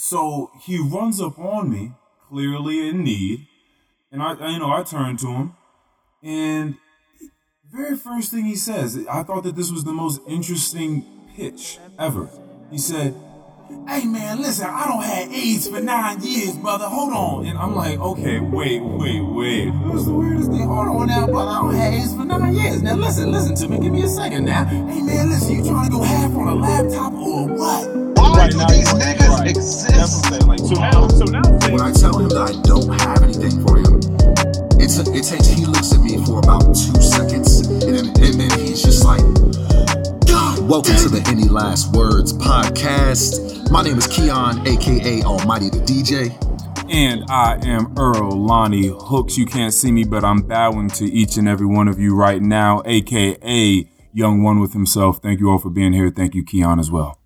So he runs up on me, clearly in need, and I, you know, I turn to him, and very first thing he says, I thought that this was the most interesting pitch ever. He said, Hey man, listen, I don't have AIDS for nine years, brother. Hold on. And I'm like, okay, wait, wait, wait. What's the weirdest thing? Hold on now, brother. I don't have AIDS for nine years. Now listen, listen to me. Give me a second now. Hey man, listen, you trying to go half on a laptop or what? Why right, do these niggas right. exist? Like, so now, so now, when I tell him that I don't have anything for him, it's a, it takes. He looks at me for about two seconds, and then, and then he's just like, Welcome to the Any Last Words podcast. My name is Keon, aka Almighty the DJ. And I am Earl Lonnie Hooks. You can't see me, but I'm bowing to each and every one of you right now, aka Young One with himself. Thank you all for being here. Thank you, Keon, as well.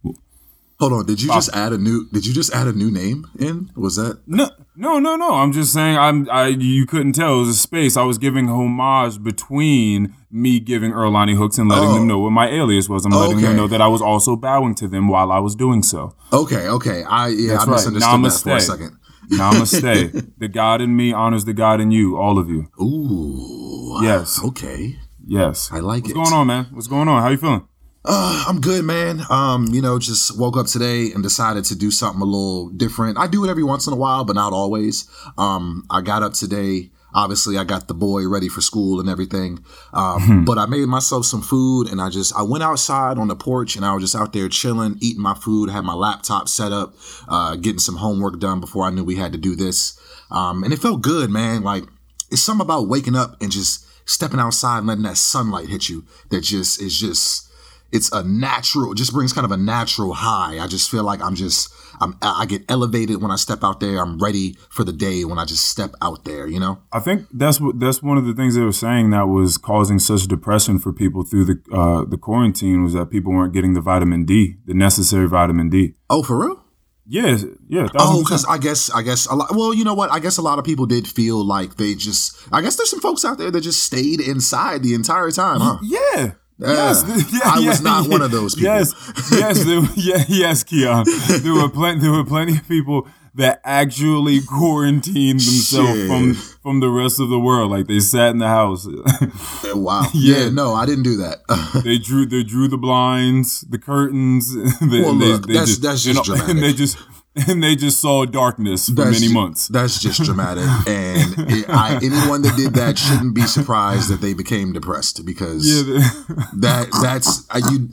Hold on, did you just add a new? Did you just add a new name in? Was that no, no, no, no? I'm just saying. I'm. I. You couldn't tell. It was a space. I was giving homage between me giving Erlani Hooks and letting oh. them know what my alias was. I'm letting okay. them know that I was also bowing to them while I was doing so. Okay, okay. I yeah, That's I misunderstood right. Namaste. that for a second. Namaste. the God in me honors the God in you, all of you. Ooh. Yes. Okay. Yes. I like What's it. What's going on, man? What's going on? How you feeling? Uh, I'm good, man. Um, you know, just woke up today and decided to do something a little different. I do it every once in a while, but not always. Um, I got up today. Obviously, I got the boy ready for school and everything. Um, hmm. but I made myself some food and I just, I went outside on the porch and I was just out there chilling, eating my food, had my laptop set up, uh, getting some homework done before I knew we had to do this. Um, and it felt good, man. Like, it's something about waking up and just stepping outside and letting that sunlight hit you that just is just, it's a natural, just brings kind of a natural high. I just feel like I'm just, I'm, I get elevated when I step out there. I'm ready for the day when I just step out there, you know? I think that's what, that's one of the things they were saying that was causing such depression for people through the, uh, the quarantine was that people weren't getting the vitamin D, the necessary vitamin D. Oh, for real? Yeah, yeah. Oh, because I guess I guess a lot. Well, you know what? I guess a lot of people did feel like they just. I guess there's some folks out there that just stayed inside the entire time, huh? Yeah, Yes, uh, yeah, I yeah, was not yeah, one of those people. Yes, yes, there, yeah, yes, Keon. There were plenty. There were plenty of people that actually quarantined themselves Shit. from from the rest of the world. Like they sat in the house. wow. yeah. no, I didn't do that. they drew. They drew the blinds, the curtains. They, well, look, they, they that's just, that's just you know, dramatic. And they just and they just saw darkness for that's many months. That's just dramatic, and it, I, anyone that did that shouldn't be surprised that they became depressed because yeah, that that's uh, you.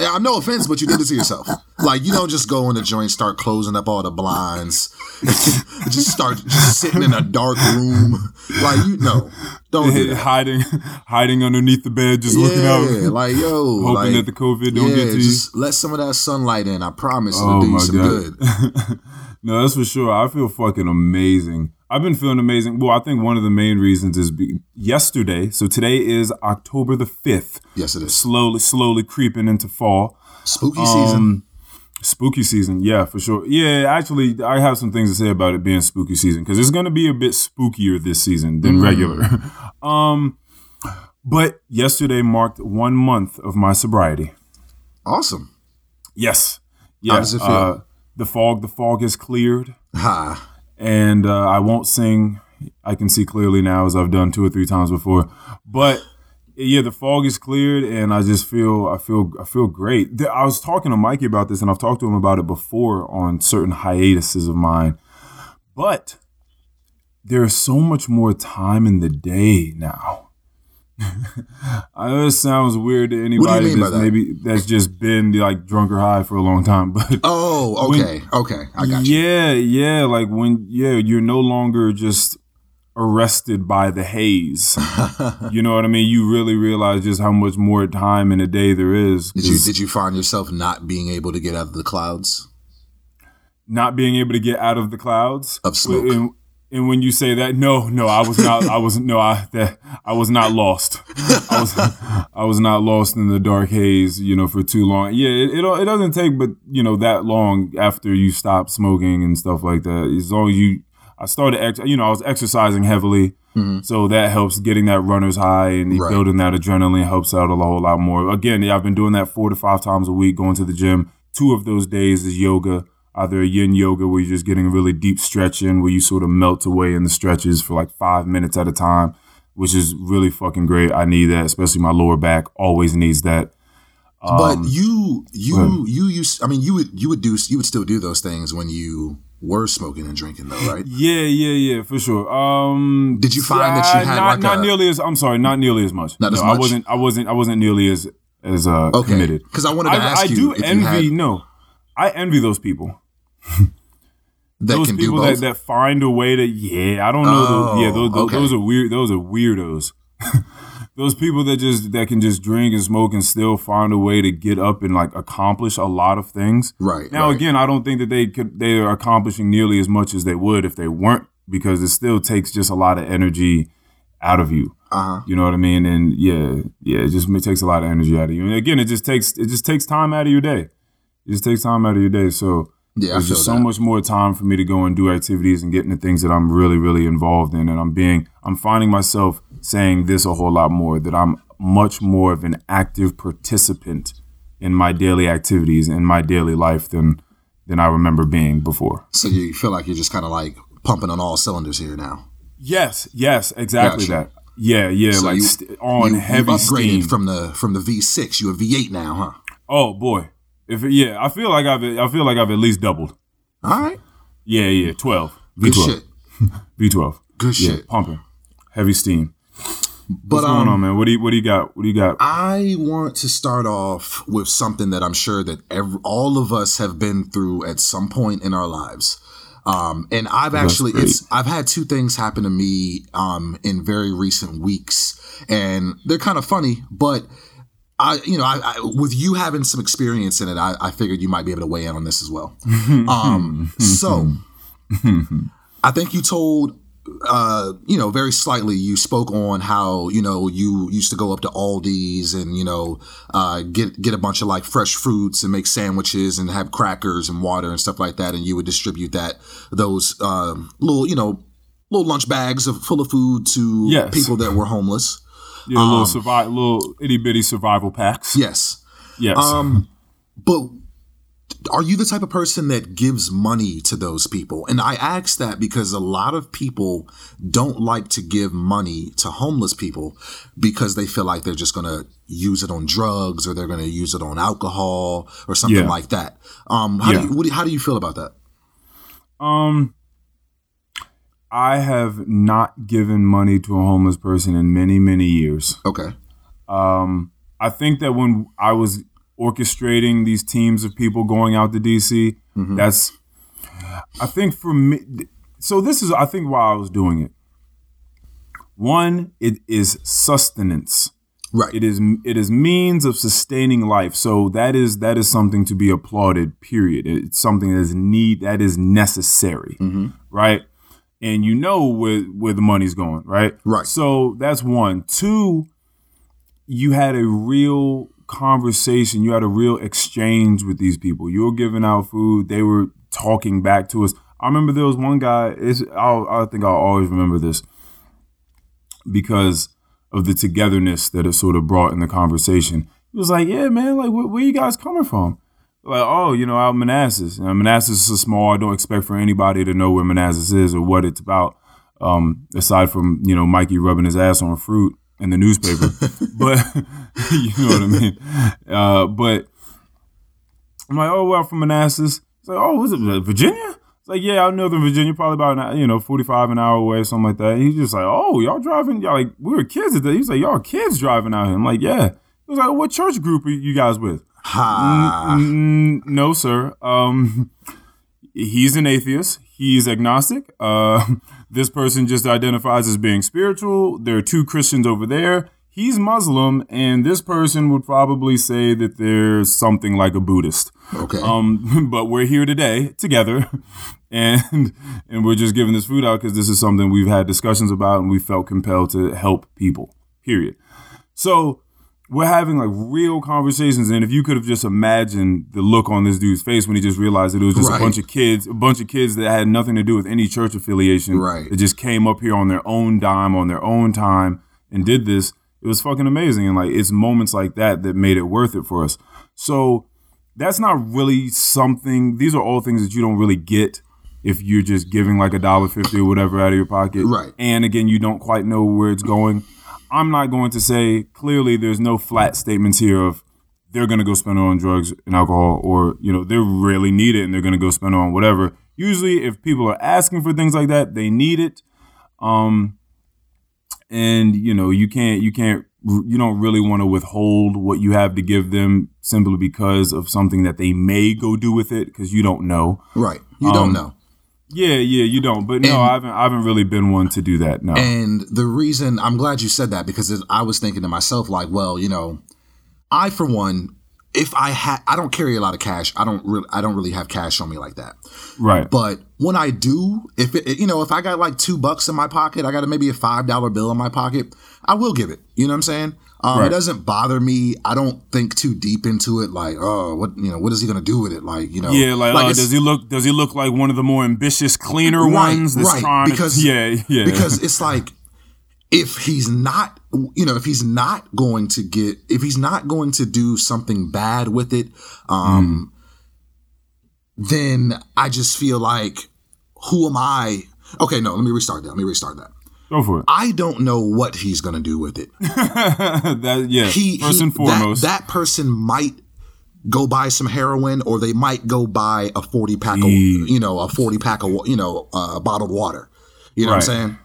I'm no offense, but you did it to yourself. Like you don't just go in the joint, start closing up all the blinds, just start just sitting in a dark room. Like you know, don't do that. hiding, hiding underneath the bed, just yeah, looking out, like yo, hoping like, that the COVID don't yeah, get to you. Just let some of that sunlight in. I promise it'll oh do you some God. good. no, that's for sure. I feel fucking amazing. I've been feeling amazing. Well, I think one of the main reasons is be- yesterday. So today is October the fifth. Yes, it is. Slowly, slowly creeping into fall. Spooky um, season. Spooky season, yeah, for sure. Yeah, actually, I have some things to say about it being spooky season because it's going to be a bit spookier this season than mm. regular. um, but yesterday marked one month of my sobriety. Awesome. Yes. Yeah. How does it feel? Uh, the fog, the fog has cleared. Ha. And uh, I won't sing. I can see clearly now, as I've done two or three times before. But yeah, the fog is cleared, and I just feel I feel I feel great. I was talking to Mikey about this, and I've talked to him about it before on certain hiatuses of mine. But there's so much more time in the day now. I know it sounds weird to anybody that's that? maybe that's just been like drunk or high for a long time, but oh, okay, when, okay, I got you. Yeah, yeah, like when yeah, you're no longer just arrested by the haze. you know what I mean? You really realize just how much more time in a day there is. Did you did you find yourself not being able to get out of the clouds? Not being able to get out of the clouds of smoke. And, and when you say that, no, no, I was not. I was no, I that I was not lost. I was I was not lost in the dark haze, you know, for too long. Yeah, it, it it doesn't take, but you know, that long after you stop smoking and stuff like that. As long as you I started, ex- you know, I was exercising heavily, mm-hmm. so that helps getting that runner's high and right. building that adrenaline helps out a whole lot more. Again, yeah, I've been doing that four to five times a week, going to the gym. Two of those days is yoga. Either a yin yoga where you're just getting a really deep stretch in, where you sort of melt away in the stretches for like five minutes at a time, which is really fucking great. I need that, especially my lower back always needs that. but Um, you, you, go you used. I mean, you would, you would do, you would still do those things when you were smoking and drinking, though, right? Yeah, yeah, yeah, for sure. Um, Did you find that you uh, had not like not a- nearly as I'm sorry, not nearly as much. Not no, as I wasn't. I wasn't. I wasn't nearly as as uh, Okay, committed. because I wanted to I, ask I you do if you envy. had No, I envy those people. That those people that, that find a way to. Yeah, I don't know. those, yeah, Oh, those, those, okay. those are weird. Those are weirdos. those people that just that can just drink and smoke and still find a way to get up and like accomplish a lot of things. right Now right. again, I don't think that they could they are accomplishing nearly as much as they would if they weren't because it still takes just a lot of energy out of you. Uh huh. You know what I mean? And yeah, yeah, it just it takes a lot of energy out of you. And again, it just takes it just takes time out of your day. It just takes time out of your day. So Yeah, there's just that. so much more time for me to go and do activities and get into things that I'm really, really involved in. And I'm being I'm finding myself saying this a whole lot more, that I'm much more of an active participant in my daily activities in my daily life than than I remember being before. So you feel like you're just kind of like pumping on all cylinders here now. Yes, yes, exactly Gotcha. that. Yeah, yeah, So like you- st- on you, heavy you upgraded steam. from the from the V6. You a V8 now, huh? oh boy, if yeah, I feel like I've I feel like I've at least doubled. All right. Yeah, yeah, twelve, V twelve. V twelve. Good Yeah, shit. pumping, heavy steam. But What's going um, on, man? What do you what do you got? What do you got? I want to start off with something that I'm sure that every, all of us have been through at some point in our lives. Um, and I've actually, great. it's, I've had two things happen to me, um, in very recent weeks and they're kind of funny, but I, you know, I, I, with you having some experience in it, I, I figured you might be able to weigh in on this as well. um, so I think you told uh, you know, very slightly, you spoke on how you know you used to go up to Aldi's and you know uh, get get a bunch of like fresh fruits and make sandwiches and have crackers and water and stuff like that, and you would distribute that those um, little you know little lunch bags of full of food to Yes. people that were homeless. Yeah, little survive, little itty bitty survival packs. Yes, Yes. um, but are you the type of person that gives money to those people? And I ask that because a lot of people don't like to give money to homeless people because they feel like they're just going to use it on drugs or they're going to use it on alcohol or something Yeah. like that. Um, how Yeah. do you, what how do you feel about that? Um, I have not given money to a homeless person in many, many years. Okay. Um, I think that when I was orchestrating these teams of people going out to DC, Mhm. that's, I think for me, so this is, I think, why I was doing it. One, it is sustenance. Right. It is it is means of sustaining life. So that is that is something to be applauded. Period. It's something that is need that is necessary, Mhm. right? And you know where where the money's going, right? Right. So that's one. Two, you had a real conversation. You had a real exchange with these people. You were giving out food. They were talking back to us. I remember there was one guy. It's, I'll, I think I'll always remember this because of the togetherness that it sort of brought in the conversation. He was like, "Yeah, man, like where, where you guys coming from?" Like, oh, you know, out Manassas. And Manassas is so small. I don't expect for anybody to know where Manassas is or what it's about, um, aside from you know Mikey rubbing his ass on fruit in the newspaper. but you know what I mean. Uh, but I'm like, oh, well, I'm from Manassas. It's like, oh, was it Virginia? It's like, yeah, out Northern Virginia, probably about an, you know 45 an hour away, or something like that. He's just like, oh, y'all driving? Y'all like we were kids at that. He was like, y'all kids driving out here. I'm like, yeah. He was like, what church group are you guys with? Ha. Mm, no, sir. Um, he's an atheist. He's agnostic. Uh, this person just identifies as being spiritual. There are two Christians over there. He's Muslim, and this person would probably say that there's something like a Buddhist. Okay. Um, but we're here today together, and and we're just giving this food out because this is something we've had discussions about, and we felt compelled to help people. Period. So we're having like real conversations, and if you could have just imagined the look on this dude's face when he just realized that it was just Right. a bunch of kids, a bunch of kids that had nothing to do with any church affiliation, Right. That just came up here on their own dime, on their own time, and did this. It was fucking amazing, and like it's moments like that that made it worth it for us. So that's not really something. These are all things that you don't really get if you're just giving like a dollar fifty or whatever out of your pocket. Right. And again, you don't quite know where it's going. I'm not going to say clearly. There's no flat statements here of they're going to go spend it on drugs and alcohol, or you know they really need it and they're going to go spend it on whatever. Usually, if people are asking for things like that, they need it. Um, and you know you can't you can't you don't really want to withhold what you have to give them simply because of something that they may go do with it because you don't know. Right. You don't Um, know. Yeah, yeah, you don't. But no, And- I haven't. I haven't really been one to do that. No. And the reason I'm glad you said that because it, I was thinking to myself, like, well, you know, I for one, if I had, I don't carry a lot of cash. I don't really, I don't really have cash on me like that. right. But when I do, if it, you know, if I got like two bucks in my pocket, I got maybe a five dollar bill in my pocket, I will give it. You know what I'm saying? Um, Right. It doesn't bother me. I don't think too deep into it. Like, oh, what you know, what is he gonna do with it? Like, you know, yeah, like, uh, does he look? Does he look like one of the more ambitious, cleaner Right, ones right, because- to? Yeah, yeah. because it's like if he's not you know if he's not going to get if he's not going to do something bad with it um then i just feel like who am i okay no let me restart that let me restart that go for it. i don't know what he's going to do with it that yeah. he first he- and foremost. that, that person might go buy some heroin or they might go buy a 40 pack of you know a 40 pack of you know uh, bottled water you know what i'm saying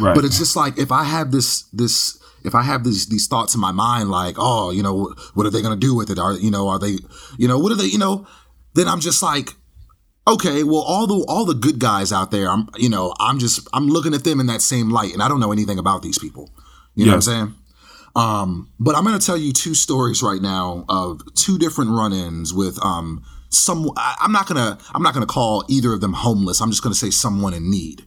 right. but it's just like if I have this this if I have these these thoughts in my mind, like, oh, you know, what are they gonna do with it? Are you know, are they, you know, what are they, you know? Then I'm just like, okay, well, all the all the good guys out there, I'm, you know, I'm just I'm looking at them in that same light, and I don't know anything about these people. You know what I'm saying? Um, but I'm gonna tell you two stories right now of two different run-ins with um some. I, I'm not gonna I'm not gonna call either of them homeless. I'm just gonna say someone in need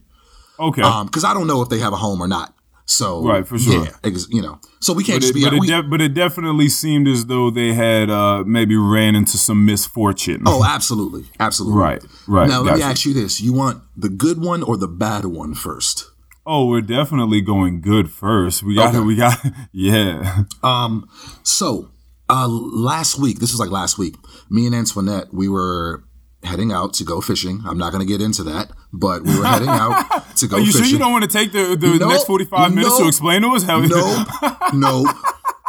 okay. um because i don't know if they have a home or not so Right, for sure. yeah ex- you know so we can't but just it, be but, it we- de- but it definitely seemed as though they had uh, maybe ran into some misfortune. oh absolutely absolutely right, right. now let me ask you this you want the good one or the bad one first Oh, we're definitely going good first. We got Okay. we got it. yeah. um so uh last week this was like last week me and antoinette we were heading out to go fishing. I'm not going to get into that but we were heading out to go Are you fishing sure you don't want to take the, the Nope, next 45 minutes to explain to us how nope, nope,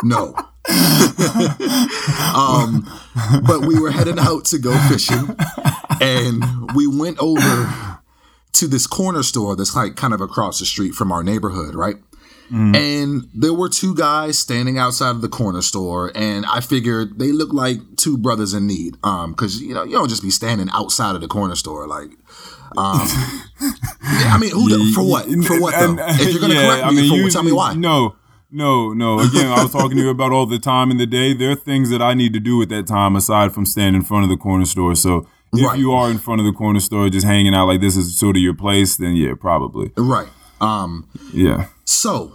no. um, but we were heading out to go fishing, and we went over to this corner store that's like kind of across the street from our neighborhood, right? And there were two guys standing outside of the corner store, and I figured they looked like two brothers in need. Um, because you know you don't just be standing outside of the corner store like. Um, yeah, I mean, who the, for what? For what though? If you're gonna yeah, correct I me, mean, for, you- tell me why. No, no, no. Again, I was talking to you about all the time in the day. There are things that I need to do at that time aside from standing in front of the corner store. So if Right. you are in front of the corner store just hanging out like this is sort of your place, then yeah, probably. Right. Um. Yeah. So,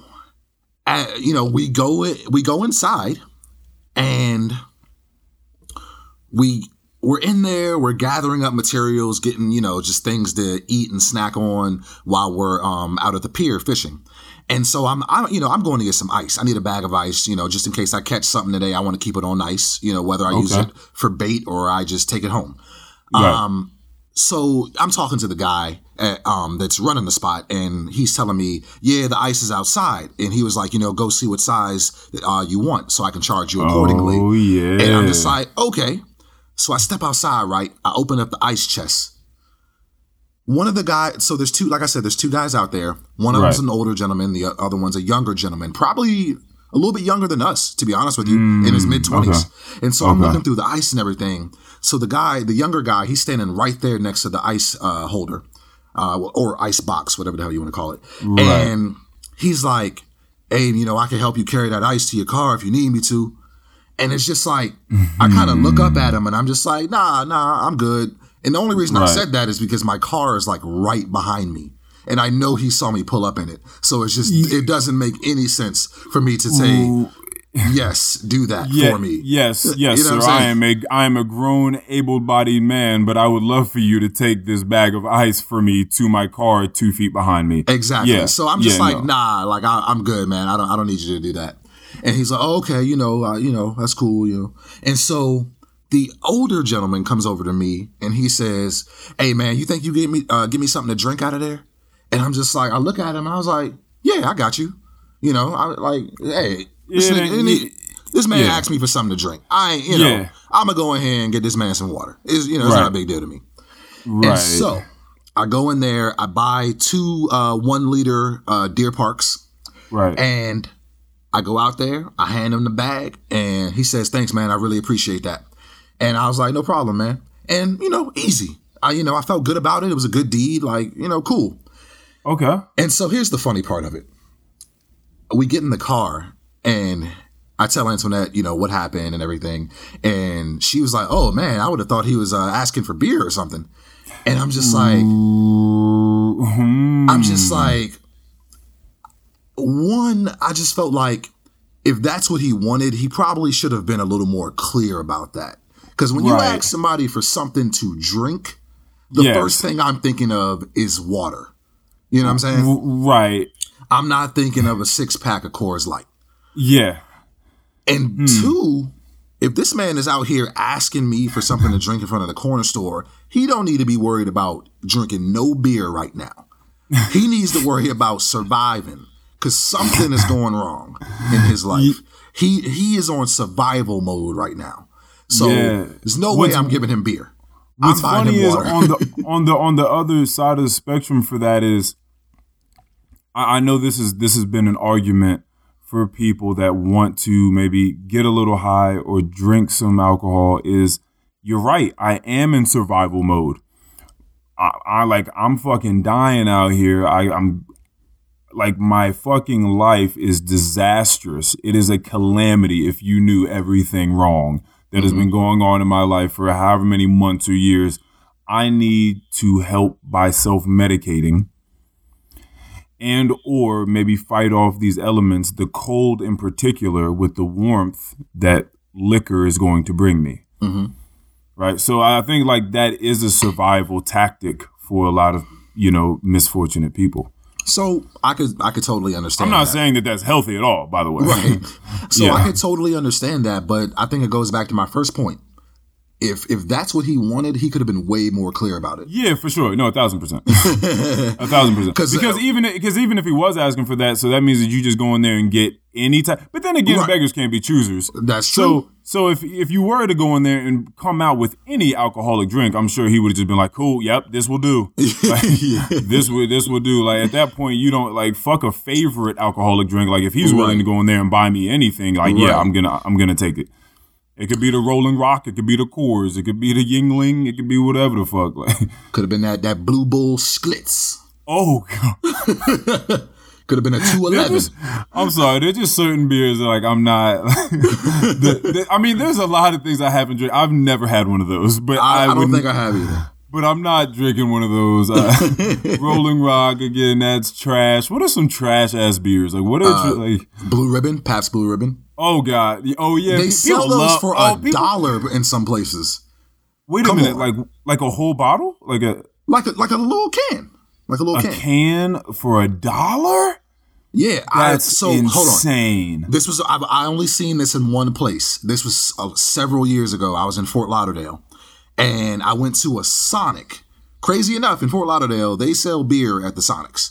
uh, you know, we go we go inside, and we we're in there. We're gathering up materials, getting you know just things to eat and snack on while we're um out at the pier fishing. And so I'm, I'm, you know, I'm going to get some ice. I need a bag of ice, you know, just in case I catch something today. I want to keep it on ice, you know, whether I use it for bait or I just take it home. Right. Um, so I'm talking to the guy at, um, that's running the spot, and he's telling me, "Yeah, the ice is outside." And he was like, "You know, go see what size uh, you want, so I can charge you accordingly." Oh yeah. And I'm just like, "Okay." So I step outside, right? I open up the ice chest. One of the guys, so there's two, like I said, there's two guys out there. One of them's an older gentleman, the other one's a younger gentleman, probably a little bit younger than us, to be honest with you, in his mid 20s. And so I'm looking through the ice and everything. So the guy, the younger guy, he's standing right there next to the ice uh, holder uh, or ice box, whatever the hell you want to call it. And he's like, hey, you know, I can help you carry that ice to your car if you need me to. And it's just like, I kind of look up at him and I'm just like, nah, nah, I'm good. And the only reason I said that is because my car is like right behind me. And I know he saw me pull up in it. So it's just, it doesn't make any sense for me to say, yes, do that yeah, for me. Yes, yes, You know sir. I am a I am a grown, able-bodied man, but I would love for you to take this bag of ice for me to my car two feet behind me. Exactly. Yeah, So I'm just yeah, like, no. nah, like I, I'm good, man. I don't, I don't need you to do that. And he's like, oh, okay, you know, uh, you know, that's cool, you know. And so the older gentleman comes over to me and he says, "Hey man, you think you get me uh, give me something to drink out of there?" And I'm just like, I look at him, I was like, "Yeah, I got you." You know, I like, hey, this, Yeah, this man Yeah. asked me for something to drink. I ain't, you know. I'm gonna go in here and get this man some water. It's, you know, it's Right. not a big deal to me. Right. And so I go in there, I buy two uh, one liter uh, Deer Parks, right. and I go out there, I hand him the bag, and he says, "Thanks, man. I really appreciate that." And I was like, "No problem, man." And you know, easy. I you know I felt good about it. It was a good deed. Like you know, cool. okay. And so here's the funny part of it. We get in the car and I tell Antoinette, you know, what happened and everything. And she was like, oh man, I would have thought he was uh, asking for beer or something. And I'm just like. I'm just like, one, I just felt like if that's what he wanted, he probably should have been a little more clear about that. Because when you ask somebody for something to drink, the Yes. first thing I'm thinking of is water. You know what I'm saying? Right. I'm not thinking of a six pack of Coors Light. Yeah. And Hmm. two, if this man is out here asking me for something to drink in front of the corner store, he don't need to be worried about drinking no beer right now. He needs to worry about surviving because something is going wrong in his life. He he is on survival mode right now. So Yeah. there's no What's- way I'm giving him beer. What's funny is on the on the on the other side of the spectrum for that is I, I know this is this has been an argument for people that want to maybe get a little high or drink some alcohol is you're right. I am in survival mode. I, I like I'm fucking dying out here. I, I'm like my fucking life is disastrous. It is a calamity if you knew everything wrong that has mm-hmm. been going on in my life for however many months or years. I need to help by self-medicating and or maybe fight off these elements, the cold in particular with the warmth that liquor is going to bring me. Mhm. Right? So I think like that is a survival tactic for a lot of, you know, misfortunate people. So I could I could totally understand. I'm not that. saying that that's healthy at all, by the way. Right. So Yeah. I could totally understand that, but I think it goes back to my first point. If if that's what he wanted, he could have been way more clear about it. Yeah, for sure. No, a thousand percent, a thousand percent. Because uh, even because even if he was asking for that, so that means that you just go in there and get any type. But then again, Right. beggars can't be choosers. That's So true. so if if you were to go in there and come out with any alcoholic drink, I'm sure he would have just been like, "Cool, yep, this will do. Like, This will this will do." Like at that point, you don't like fuck a favorite alcoholic drink. Like if he's willing to go in there and buy me anything, like yeah, I'm gonna I'm gonna take it. It could be the Rolling Rock. It could be the Coors. It could be the Yuengling. It could be whatever the fuck. Like, Could have been that that blue bull Schlitz. oh god. Could have been a two There's eleven. just- I'm sorry. There's just certain beers that like I'm not. the, the- I mean, there's a lot of things I haven't drank. I've never had one of those, but I, I, I don't think I have either. But I'm not drinking one of those. Uh, Rolling Rock again. That's trash. What are some trash ass beers? Like what are Uh, like? Blue ribbon, Pabst Blue Ribbon. Oh god. Oh yeah. They pe- sell those love- for oh, a people- dollar in some places. Wait a minute. on. Like like a whole bottle? Like a Like a like a little can. Like a little a can. can for a dollar? Yeah. That's I, so hold on. insane. This was I've, I only seen this in one place. This was uh, several years ago. I was in Fort Lauderdale, and I went to a Sonic. Crazy enough, in Fort Lauderdale, they sell beer at the Sonics.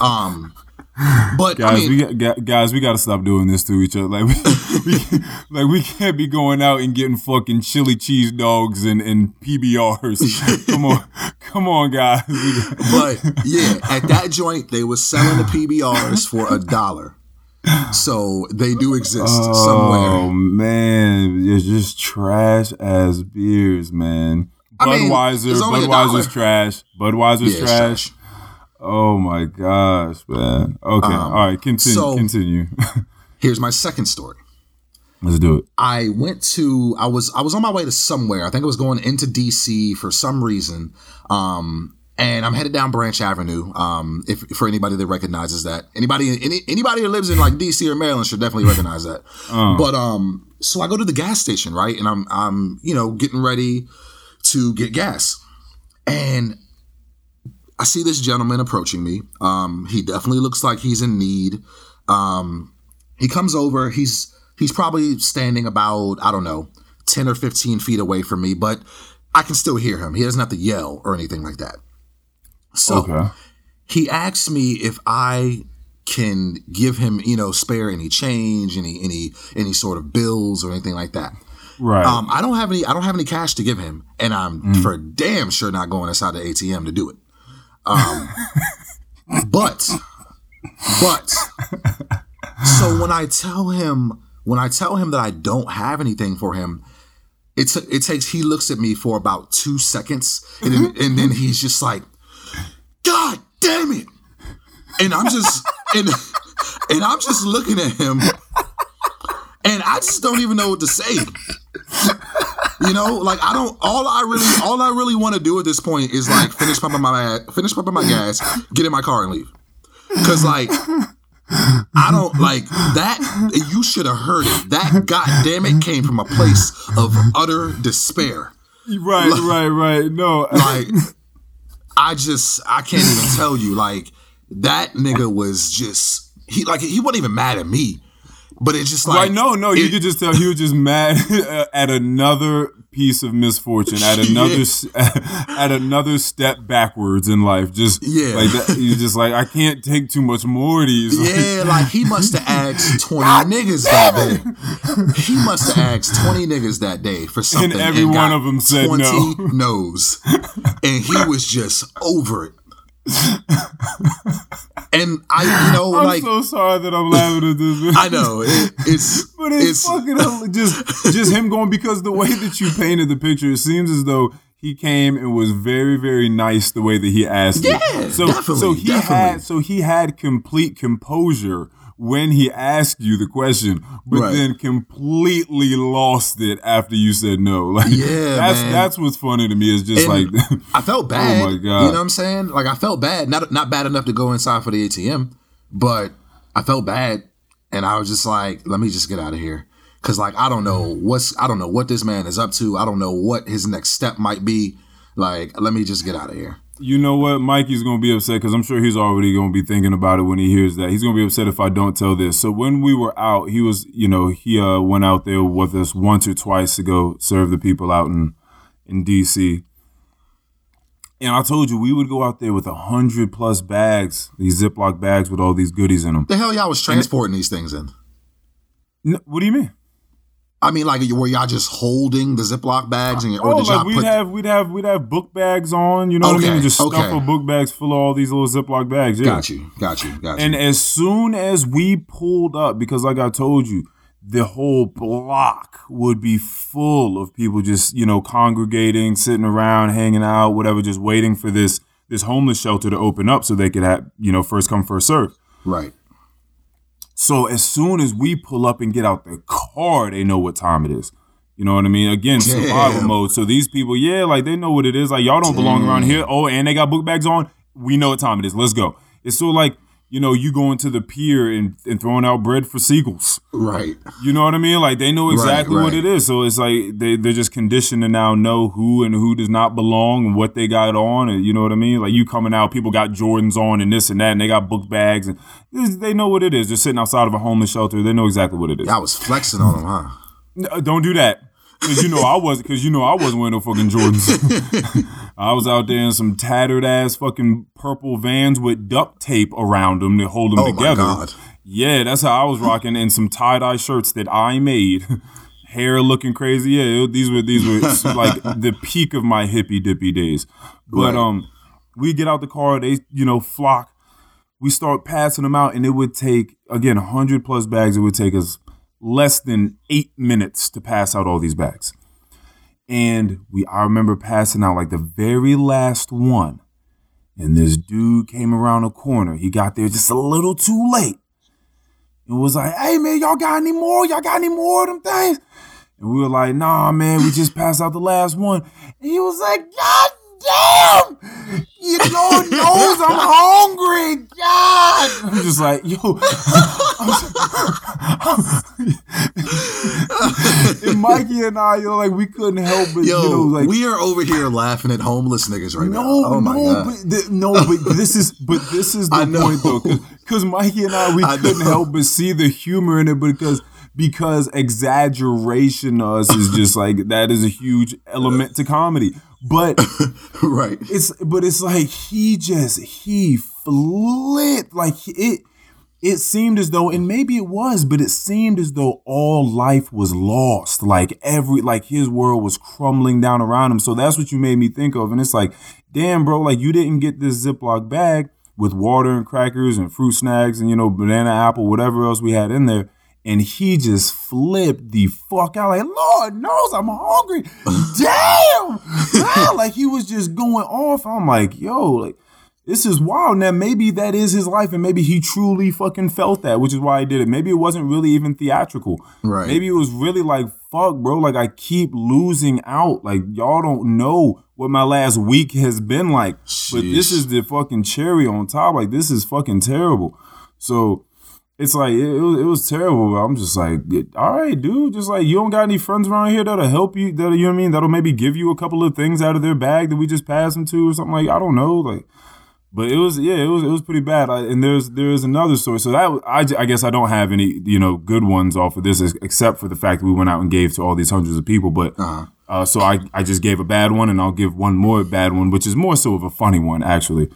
Um, but Guys, I mean, we got, guys, we got to stop doing this to each other. Like, we, we, like we can't be going out and getting fucking chili cheese dogs and, and PBRs. come on, come on, guys. But yeah, at that joint, they were selling the PBRs for a dollar. So they do exist oh somewhere. Oh man, it's just trash as beers, man. I mean, Budweiser, it's only a Budweiser's trash. Budweiser's Yeah, it's trash. Oh my gosh, man. Okay, all right, continue. Um, so- continue. Here's my second story. Let's do it. I went to I was I was on my way to somewhere. I think I was going into DC for some reason. Um and I'm headed down Branch Avenue. Um if for anybody that recognizes that. Anybody any, anybody that lives in like DC or Maryland should definitely recognize that. But um so I go to the gas station, right? And I'm I'm you know getting ready to get gas. And I see this gentleman approaching me. Um he definitely looks like he's in need. Um he comes over, he's he's probably standing about, I don't know, 10 or 15 feet away from me, but I can still hear him. He doesn't have to yell or anything like that. So Okay. he asks me if I can give him, you know, spare any change, any any any sort of bills or anything like that. Right. Um, I don't have any. I don't have any cash to give him, and I'm for damn sure not going inside the ATM to do it. Um, but, but, so when I tell him, when I tell him that I don't have anything for him, it's it takes. He looks at me for about two seconds, and then, and then he's just like, "God damn it!" And I'm just and and I'm just looking at him, and I just don't even know what to say. You know, like I don't. All I really, all I really want to do at this point is like finish pumping my finish pumping my gas, get in my car and leave. Cause like I don't like that. You should have heard it. That goddamn it came from a place of utter despair. right, right, right. No. Like I just I can't even tell you. Like that nigga was just he like he wasn't even mad at me, but it's just like Right, no, no, you could just tell he was just mad at another piece of misfortune, at another, s at another step backwards in life. Just Yeah. like that, you're just like, I can't take too much more of these. Yeah, like he must have asked 20 niggas that day. He must have asked 20 niggas that day for something. And every got one of 'em said no. no's. And he was just over it. And I, you know, I'm like, so sorry that I'm laughing at this. man. I know, it, it's, But it's, it's, fucking just just him going because the way that you painted the picture, it seems as though he came and was very very nice the way that he asked Yeah, it. So definitely, so he definitely. had so he had complete composure when he asked you the question, but Right. then completely lost it after you said no. Like Yeah, that's man. that's what's funny to me. Is just And like I felt bad. Oh my God. You know what I'm saying? Like I felt bad. Not not bad enough to go inside for the ATM, but I felt bad, and I was just like, let me just get out of here. Cause like I don't know what's I don't know what this man is up to. I don't know what his next step might be. Like, let me just get out of here. You know what? Mikey's gonna be upset because I'm sure he's already gonna be thinking about it when he hears that. He's gonna be upset if I don't tell this. So when we were out, he was, you know, he uh, went out there with us once or twice to go serve the people out in in DC. And I told you we would go out there with a hundred plus bags, these Ziploc bags with all these goodies in them. The hell y'all was transporting these things in? what do you mean? I mean, like were y'all just holding the Ziploc bags and or Oh, did y'all like we'd put? have we'd have we'd have book bags on, you know what I Okay, mean? Just stuff okay. book bags full of all these little Ziploc bags. Yeah. got you, got you, got you. And as soon as we pulled up, because like I told you, the whole block would be full of people just, you know, congregating, sitting around, hanging out, whatever, just waiting for this this homeless shelter to open up so they could have, you know, first come, first serve. right. So as soon as we pull up and get out the car, they know what time it is. You know what I mean? Again, survival Damn. mode. So these people, yeah, like they know what it is. Like y'all don't belong around here. Oh, and they got book bags on. We know what time it is. Let's go. It's so like, you know, you going to the pier and, and throwing out bread for seagulls. Right. You know what I mean? Like they know exactly what right. it is. So it's like they, they're just conditioned to now know who and who does not belong and what they got on. And you know what I mean? Like you coming out, people got Jordans on and this and that, and they got book bags. And they know what it is. They're sitting outside of a homeless shelter. They know exactly what it is. Y'all was flexing on them, huh? No, uh, Don't do that. Cause you know I wasn't. Cause you know I wasn't wearing no fucking Jordans. I was out there in some tattered ass fucking purple Vans with duct tape around them to hold them Oh my together. God. Yeah, that's how I was rocking, and some tie dye shirts that I made. Hair looking crazy. Yeah, it- these were these were like the peak of my hippy dippy days. But Right. um, we get out the car. They you know flock. We start passing them out, and it would take again hundred plus bags. It would take us less than eight minutes to pass out all these bags. And we I remember passing out like the very last one. And this dude came around the corner. He got there just a little too late. And was like, hey man, y'all got any more? Y'all got any more of them things? And we were like, nah, man, we just passed out the last one. And he was like, God damn! You Lord knows I'm hungry. God. I'm just like, yo. and Mikey and I, you know, like we couldn't help but Yo, you know, like we are over here laughing at homeless niggas right now. no, Oh my god. but th- no, but this is but this is the know. point though, because Mikey and I we I couldn't know. help but see the humor in it because because exaggeration to us is just like that is a huge element to comedy. But right. it's but it's like he just he flipped. Like it it seemed as though and maybe it was but it seemed as though all life was lost. Like every like his world was crumbling down around him. So that's what you made me think of. And it's like damn bro like you didn't get this ziploc bag with water and crackers and fruit snacks and you know banana apple whatever else we had in there and he just flipped the fuck out like lord knows i'm hungry damn like he was just going off i'm like yo like this is wild. Now maybe that is his life, and maybe he truly fucking felt that, which is why he did it. Maybe it wasn't really even theatrical. Right. Maybe it was really like, fuck, bro. Like I keep losing out. Like y'all don't know what my last week has been like. But this is the fucking cherry on top. Like this is fucking terrible. So it's like it, it, was, it was terrible. I'm just like, all right, dude. Just like you don't got any friends around here that'll help you. That you know what I mean? That'll maybe give you a couple of things out of their bag that we just pass them to or something like. I don't know. Like. But it was yeah, it was it was pretty bad. I, and there's there's another story. So that I, I guess I don't have any you know good ones off of this except for the fact that we went out and gave to all these hundreds of people. But Uh-huh. uh, so I I just gave a bad one, and I'll give one more bad one, which is more so of a funny one actually.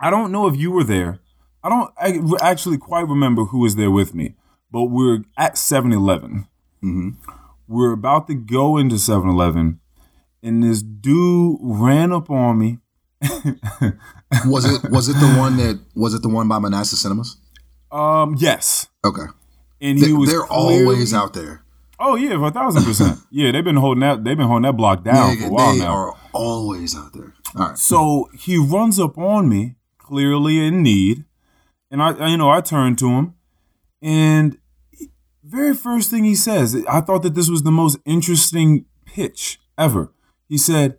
I don't know if you were there. I don't I actually quite remember who was there with me, but we're at 7-Eleven. Mhm. We're about to go into 7-Eleven, and this dude ran up on me. Was it was it the one that was it the one by Manassas Cinemas? Um, yes. Okay. And They, he was are clearly- always out there. Oh yeah, for a thousand percent. Yeah, they've been holding that. They've been holding that block down Nigga, for a while they now. are always out there. All right. So he runs up on me, clearly in need, and I, I- you know, I turned to him, and very first thing he says, I thought that this was the most interesting pitch ever. He said,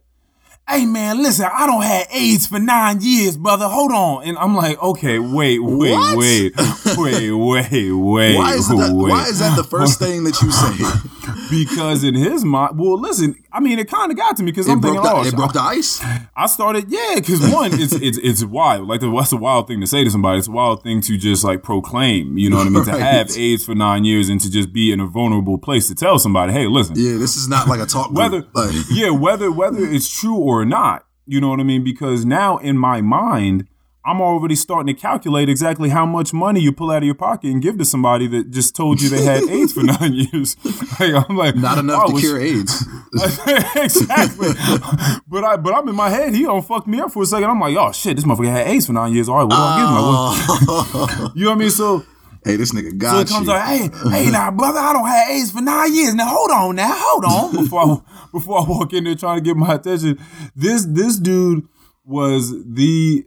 "Hey man, listen, I don't had AIDS for nine years, brother. Hold on." And I'm like, "Okay, wait, wait, What? wait, wait, wait, wait, Why is that? wait." Why is that the first thing that you say? because in his mind, well, listen, I mean, it kind of got to me because I'm broke thinking, the, oh, it broke the ice. I started, yeah, because one, it's it's it's wild. Like that's a wild thing to say to somebody. It's a wild thing to just like proclaim. You know what I mean? To have AIDS for nine years and to just be in a vulnerable place to tell somebody, hey, listen, Yeah, this is not like a talk. Whether Like, yeah, whether whether it's true or not, you know what I mean? Because now in my mind, I'm already starting to calculate exactly how much money you pull out of your pocket and give to somebody that just told you they had AIDS for nine years. Like, I'm like, not enough oh, to cure AIDS. exactly. but I but I'm in my head, he don't fuck me up for a second. I'm like, oh shit, this motherfucker had AIDS for nine years. All right, what do I give him? Like, oh. you know what I mean? So hey, this nigga so got it comes you. out, hey, hey now, brother, I don't have AIDS for nine years. Now hold on now, hold on. Before I before I walk in there trying to get my attention. This this dude was the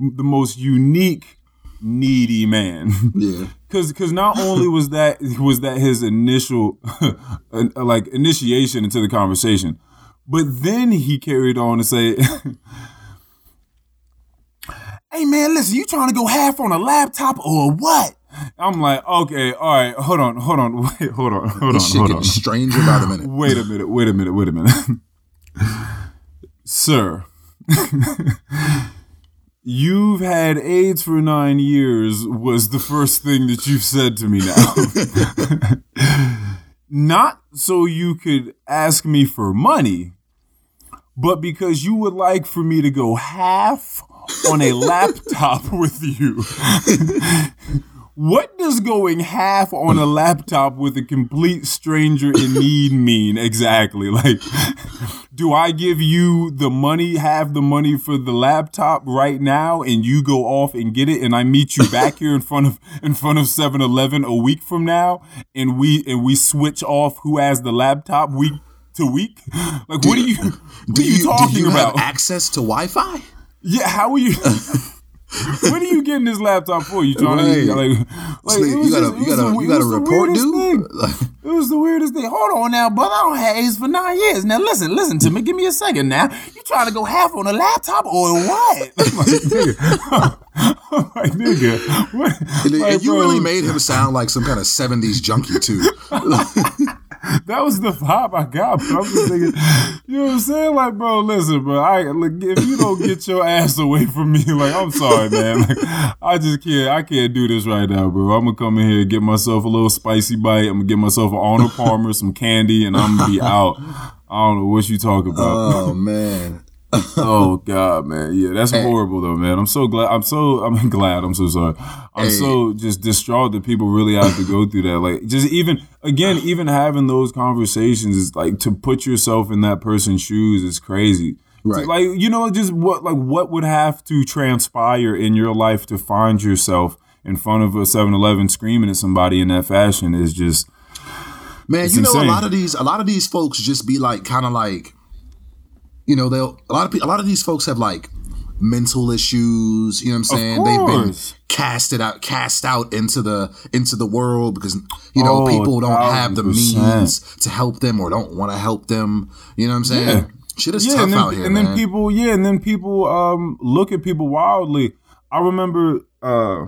the most unique needy man. yeah, Cause, cause not only was that was that his initial, uh, like initiation into the conversation, but then he carried on to say, "Hey man, listen, you trying to go half on a laptop or what?" I'm like, okay, all right, hold on, hold on, wait, hold on, hold on, this shit hold getting on. stranger by the minute. Wait a minute, wait a minute, wait a minute. Sir, you've had AIDS for nine years, was the first thing that you've said to me now. Not so you could ask me for money, but because you would like for me to go half on a laptop with you. What does going half on a laptop with a complete stranger in need mean exactly? Like, do I give you the money, have the money for the laptop right now, and you go off and get it, and I meet you back here in front of in front of 7-Eleven a week from now, and we and we switch off who has the laptop week to week? Like, what are you what Do are you, you, talking do you about? access to Wi-Fi? Yeah, how are you? What are you getting this laptop for? You trying Right. to like, like it you gotta, just- you gotta, the- you gotta report, dude. It was the weirdest thing. Hold on now, brother. I don't have AIDS for nine years. Now listen, listen to me. Give me a second now. You trying to go half on a laptop or what? I'm like, nigga. I'm like, nigga. What? And, Like, and you bro, really made him sound like some kind of '70s junkie too. that was the vibe I got. But I'm just thinking, you know what I'm saying? Like, bro, listen, bro. I like, if you don't get your ass away from me, like, I'm sorry, man. Like, I just can't. I can't do this right now, bro. I'm gonna come in here and get myself a little spicy bite. I'm gonna get myself an Arnold Palmer, some candy, and I'm gonna be out. I don't know what you talk about. Oh man. Oh God, man, yeah, that's Hey. horrible though, man. I'm so glad. I'm so. I'm glad. I'm so sorry. I'm Hey. so just distraught that people really have to go through that. Like, just even again, even having those conversations is like to put yourself in that person's shoes is crazy. Right. Like, you know, just what like what would have to transpire in your life to find yourself in front of a 7-Eleven screaming at somebody in that fashion is just Man, you know insane. a lot of these a lot of these folks just be like kind of like you know, they'll a lot of people a lot of these folks have like mental issues, you know what I'm saying? They've been casted out cast out into the into the world because you know, Oh, people don't have the means to help them or don't want to help them. You know what I'm saying? Yeah. Shit is yeah, tough and then, out here, and man. then people, yeah, and then people um look at people wildly. I remember, uh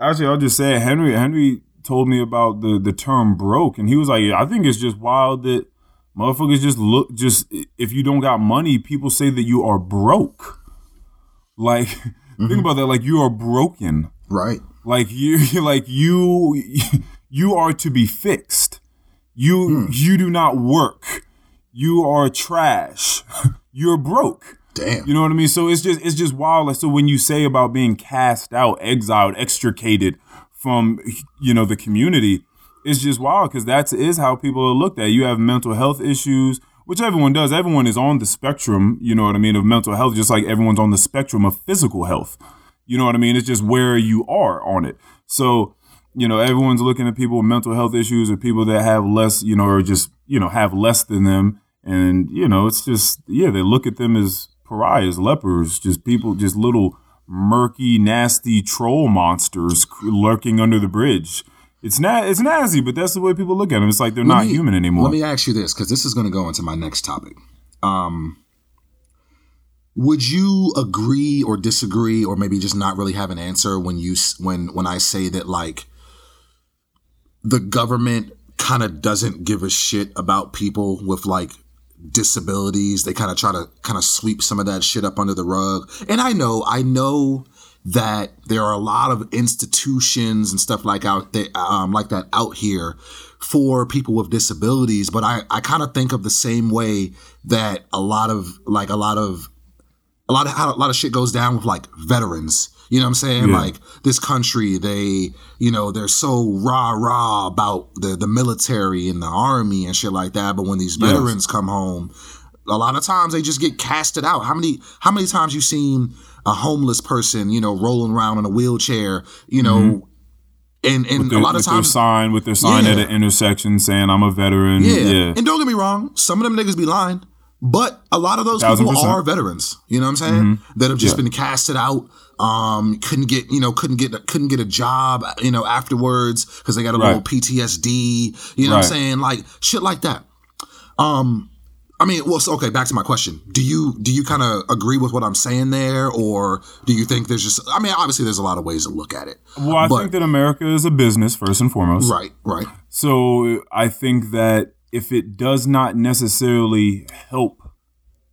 actually, I'll just say Henry. Henry told me about the the term broke, and he was like, I think it's just wild that motherfuckers just look just if you don't got money, people say that you are broke. Like, Mm-hmm. think about that. Like you are broken. right. Like you, like you, you are to be fixed. You Hmm. you do not work. You are trash. You're broke. Damn. You know what I mean? So it's just it's just wild. Like, So when you say about being cast out, exiled, extricated from you know the community, it's just wild because that is how people are looked at. You have mental health issues, which everyone does. Everyone is on the spectrum. You know what I mean of mental health, just like everyone's on the spectrum of physical health. You know what I mean? It's just where you are on it. So you know everyone's looking at people with mental health issues or people that have less, you know, or just you know have less than them, and you know it's just yeah they look at them as pariahs, lepers, just people, just little murky, nasty troll monsters lurking under the bridge. It's not it's nasty, but that's the way people look at them. It's like they're Let not me- human anymore. Let me ask you this, because this is going to go into my next topic. Um, would you agree or disagree, or maybe just not really have an answer when you when when I say that like the government kind of doesn't give a shit about people with like disabilities. They kind of try to kind of sweep some of that shit up under the rug. And I know, I know that there are a lot of institutions and stuff like out there, um, like that out here for people with disabilities. But I, I kind of think of the same way that a lot of like a lot of a lot of a lot of shit goes down with like veterans. You know what I'm saying? Yeah. Like this country, they, you know, they're so rah rah about the the military and the army and shit like that. But when these Yes. veterans come home, a lot of times they just get casted out. How many how many times you seen a homeless person, you know, rolling around in a wheelchair, you know, and and Mm-hmm. with their, a lot of times sign, with their sign Yeah. at an intersection saying "I'm a veteran." Yeah. Yeah, And don't get me wrong, some of them niggas be lying, but a lot of those Thousand people percent. Mm-hmm. are veterans. You know what I'm saying? That have just been casted out. Um, couldn't get you know couldn't get couldn't get a job you know afterwards because they got a little PTSD. You know what I'm saying? Like shit like that. Um, I mean, well, so, okay. Back to my question. Do you do you kind of agree with what I'm saying there, or do you think there's just? I mean, obviously, there's a lot of ways to look at it. Well, I But- think that America is a business first and foremost. Right. Right. So I think that if it does not necessarily help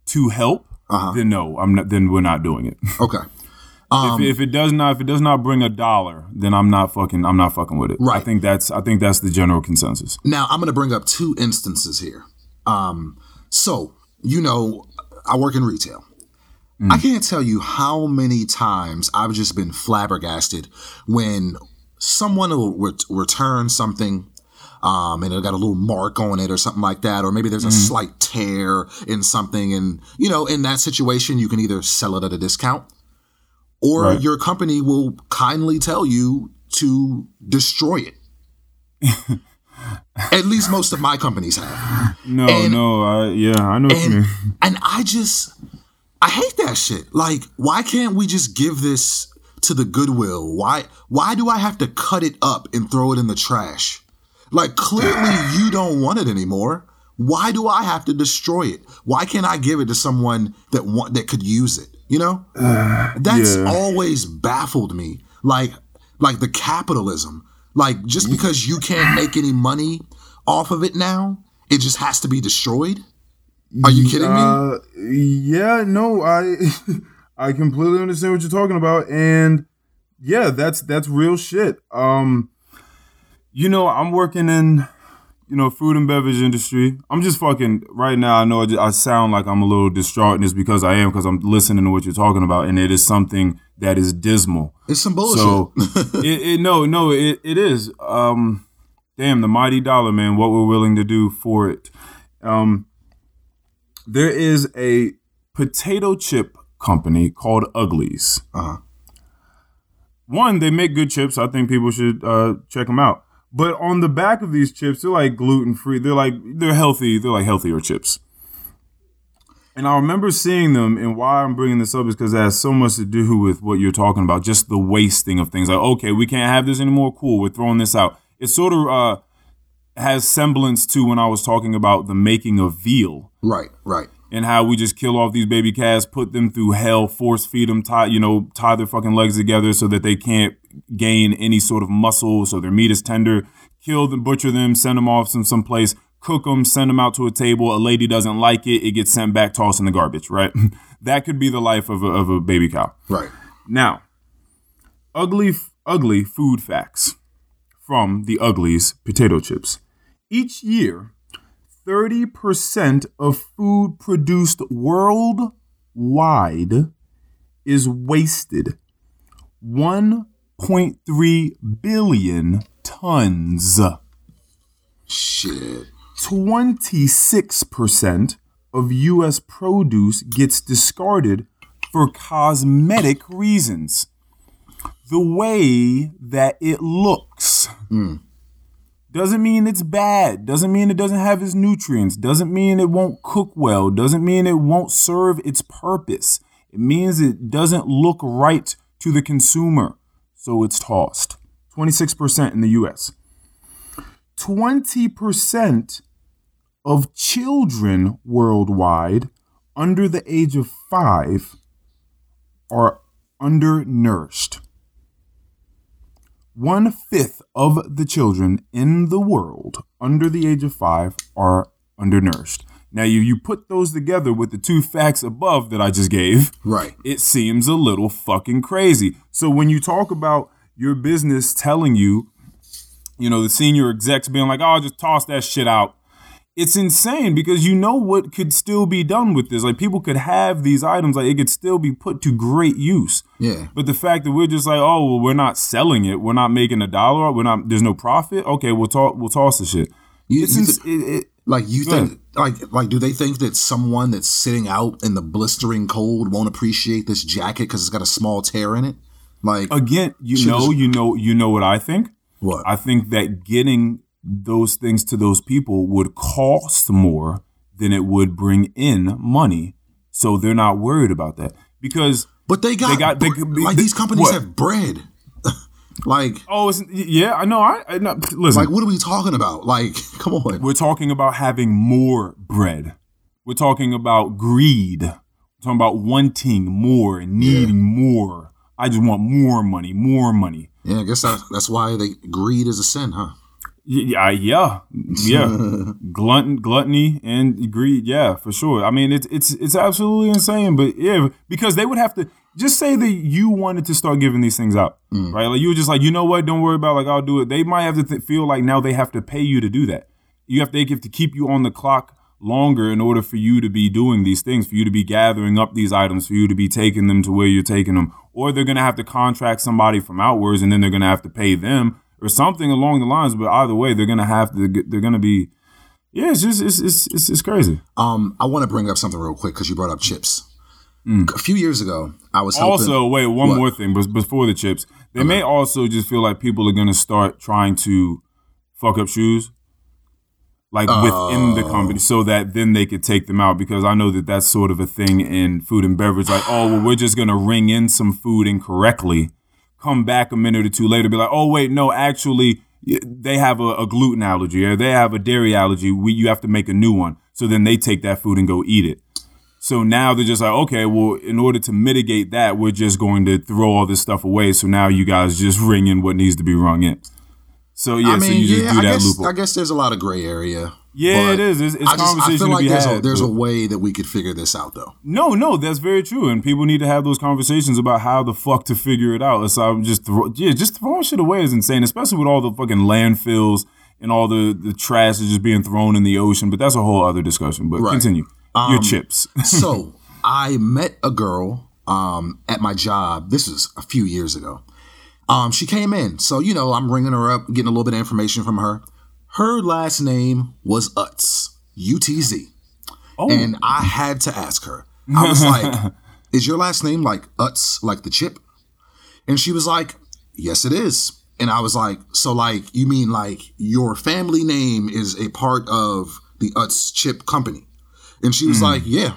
to help, Uh-huh. then no, I'm not. Then we're not doing it. Okay. Um, if, if it does not, if it does not bring a dollar, then I'm not fucking. I'm not fucking with it. Right. I think that's. I think that's the general consensus. Now I'm going to bring up two instances here. Um, so you know, I work in retail. I can't tell you how many times I've just been flabbergasted when someone will ret- return something. Um, and it got a little mark on it or something like that, or maybe there's a slight tear in something, and you know, in that situation, you can either sell it at a discount, or Right. your company will kindly tell you to destroy it. At least most of my companies have. No, And- no. I, yeah, I know what you And mean. and I just I hate that shit. Like, why can't we just give this to the Goodwill? Why why do I have to cut it up and throw it in the trash? Like clearly you don't want it anymore. Why do I have to destroy it? Why can't I give it to someone that want that could use it? You know? Uh, That's yeah. always baffled me. Like like the capitalism. Like just because you can't make any money off of it now. It just has to be destroyed. Are you kidding me? Uh, yeah, no, I I completely understand what you're talking about, and yeah, that's that's real shit. Um, you know, I'm working in you know food and beverage industry. I'm just fucking right now. I know I, just, I sound like I'm a little distraught, and it's because I am because I'm listening to what you're talking about, and it is something that is dismal. It's some bullshit. So it, it no no it, it is. Um, damn the mighty dollar man. What we're willing to do for it. Um, there is a potato chip company called Uglies. Uh-huh. One, they make good chips. I think people should uh, check them out. But on the back of these chips, they're like gluten free. They're like they're healthy. They're like healthier chips. And I remember seeing them, and why I'm bringing this up is because it has so much to do with what you're talking about, just the wasting of things. Like, okay, we can't have this anymore. Cool, we're throwing this out. It sort of uh, has semblance to when I was talking about the making of veal right, right. and how we just kill off these baby calves, put them through hell, force feed them, tie you know, tie their fucking legs together so that they can't gain any sort of muscle, so their meat is tender. Kill them, butcher them, send them off some someplace, cook them, send them out to a table. A lady doesn't like it, it gets sent back, tossed in the garbage. Right? that could be the life of a, of a baby cow. Right. Now, ugly, ugly food facts from the Uglies potato chips. Each year, 30% of food produced worldwide is wasted. 1.3 billion tons. Shit. 26% of US produce gets discarded for cosmetic reasons. The way that it looks hmm. doesn't mean it's bad, doesn't mean it doesn't have its nutrients, doesn't mean it won't cook well, doesn't mean it won't serve its purpose. It means it doesn't look right to the consumer, so it's tossed. 26% in the US. 20% of children worldwide under the age of five are undernourished. One fifth of the children in the world under the age of five are undernourished. Now, you, you put those together with the two facts above that I just gave, Right. it seems a little fucking crazy. So when you talk about your business telling you, you know, the senior execs being like, oh, just toss that shit out. It's insane because you know what could still be done with this. Like people could have these items, like it could still be put to great use. Yeah. But the fact that we're just like, oh, well, we're not selling it, we're not making a dollar, we're not, there's no profit. Okay, we'll talk, we'll toss the shit. You, It's you ins- thi- it, it, like you think hmm. like like do they think that someone that's sitting out in the blistering cold won't appreciate this jacket because it's got a small tear in it? Like again, you know, is- you know, you know what I think. what? I think that getting those things to those people would cost more than it would bring in money. So they're not worried about that because but they got, they got- they br- could be- like these companies what? have bread. Like oh, it's, yeah, I know. I, I no, listen. like what are we talking about? Like come on. we're talking about having more bread. We're talking about greed. We're talking about wanting more and needing more. I just want more money, more money. Yeah, I guess that, that's why they greed is a sin, huh? Yeah, yeah, yeah. Glutton, gluttony, and greed. Yeah, for sure. I mean, it's it's it's absolutely insane. But yeah, because they would have to just say that you wanted to start giving these things out, right? Like you were just like, you know what? Don't worry about. Like I'll do it. They might have to th- feel like now they have to pay you to do that. You have to, they have to keep you on the clock longer in order for you to be doing these things, for you to be gathering up these items, for you to be taking them to where you're taking them, or they're gonna have to contract somebody from outwards, and then they're gonna have to pay them or something along the lines. But either way, they're gonna have to. They're gonna be. Yeah, it's just it's it's it's, it's crazy. Um, I want to bring up something real quick because you brought up chips. Mm. A few years ago, I was helping. Also, wait, one What? more thing, but before the chips, they may also just feel like people are gonna start trying to fuck up shoes, like within the oh. company, so that then they could take them out. Because I know that that's sort of a thing in food and beverage. Like, oh, well, we're just gonna ring in some food incorrectly, come back a minute or two later, be like, oh, wait, no, actually. They have a, a gluten allergy or they have a dairy allergy. We, you have to make a new one. So then they take that food and go eat it. So now they're just like, okay, well, in order to mitigate that, we're just going to throw all this stuff away. So now you guys just ring in what needs to be rung in. So yeah, I so mean, you just yeah, do I that guess loophole. I guess there's a lot of gray area. Yeah, it is. It's, it's I just I conversation feel to like there's had. a there's but- a way that we could figure this out though. No, no, that's very true, and people need to have those conversations about how the fuck to figure it out. So I'm just throw, yeah, just throwing shit away is insane, especially with all the fucking landfills and all the the trash is just being thrown in the ocean. But that's a whole other discussion. But Right. continue your chips. so I met a girl um, at my job. This was a few years ago. Um, she came in, so you know I'm ringing her up, getting a little bit of information from her. Her last name was Utz, U T Z, oh, and I had to ask her. I was like, "Is your last name like Utz, like the chip?" And she was like, "Yes, it is." And I was like, "So like you mean like your family name is a part of the Utz chip company?" And she was mm. like, "Yeah."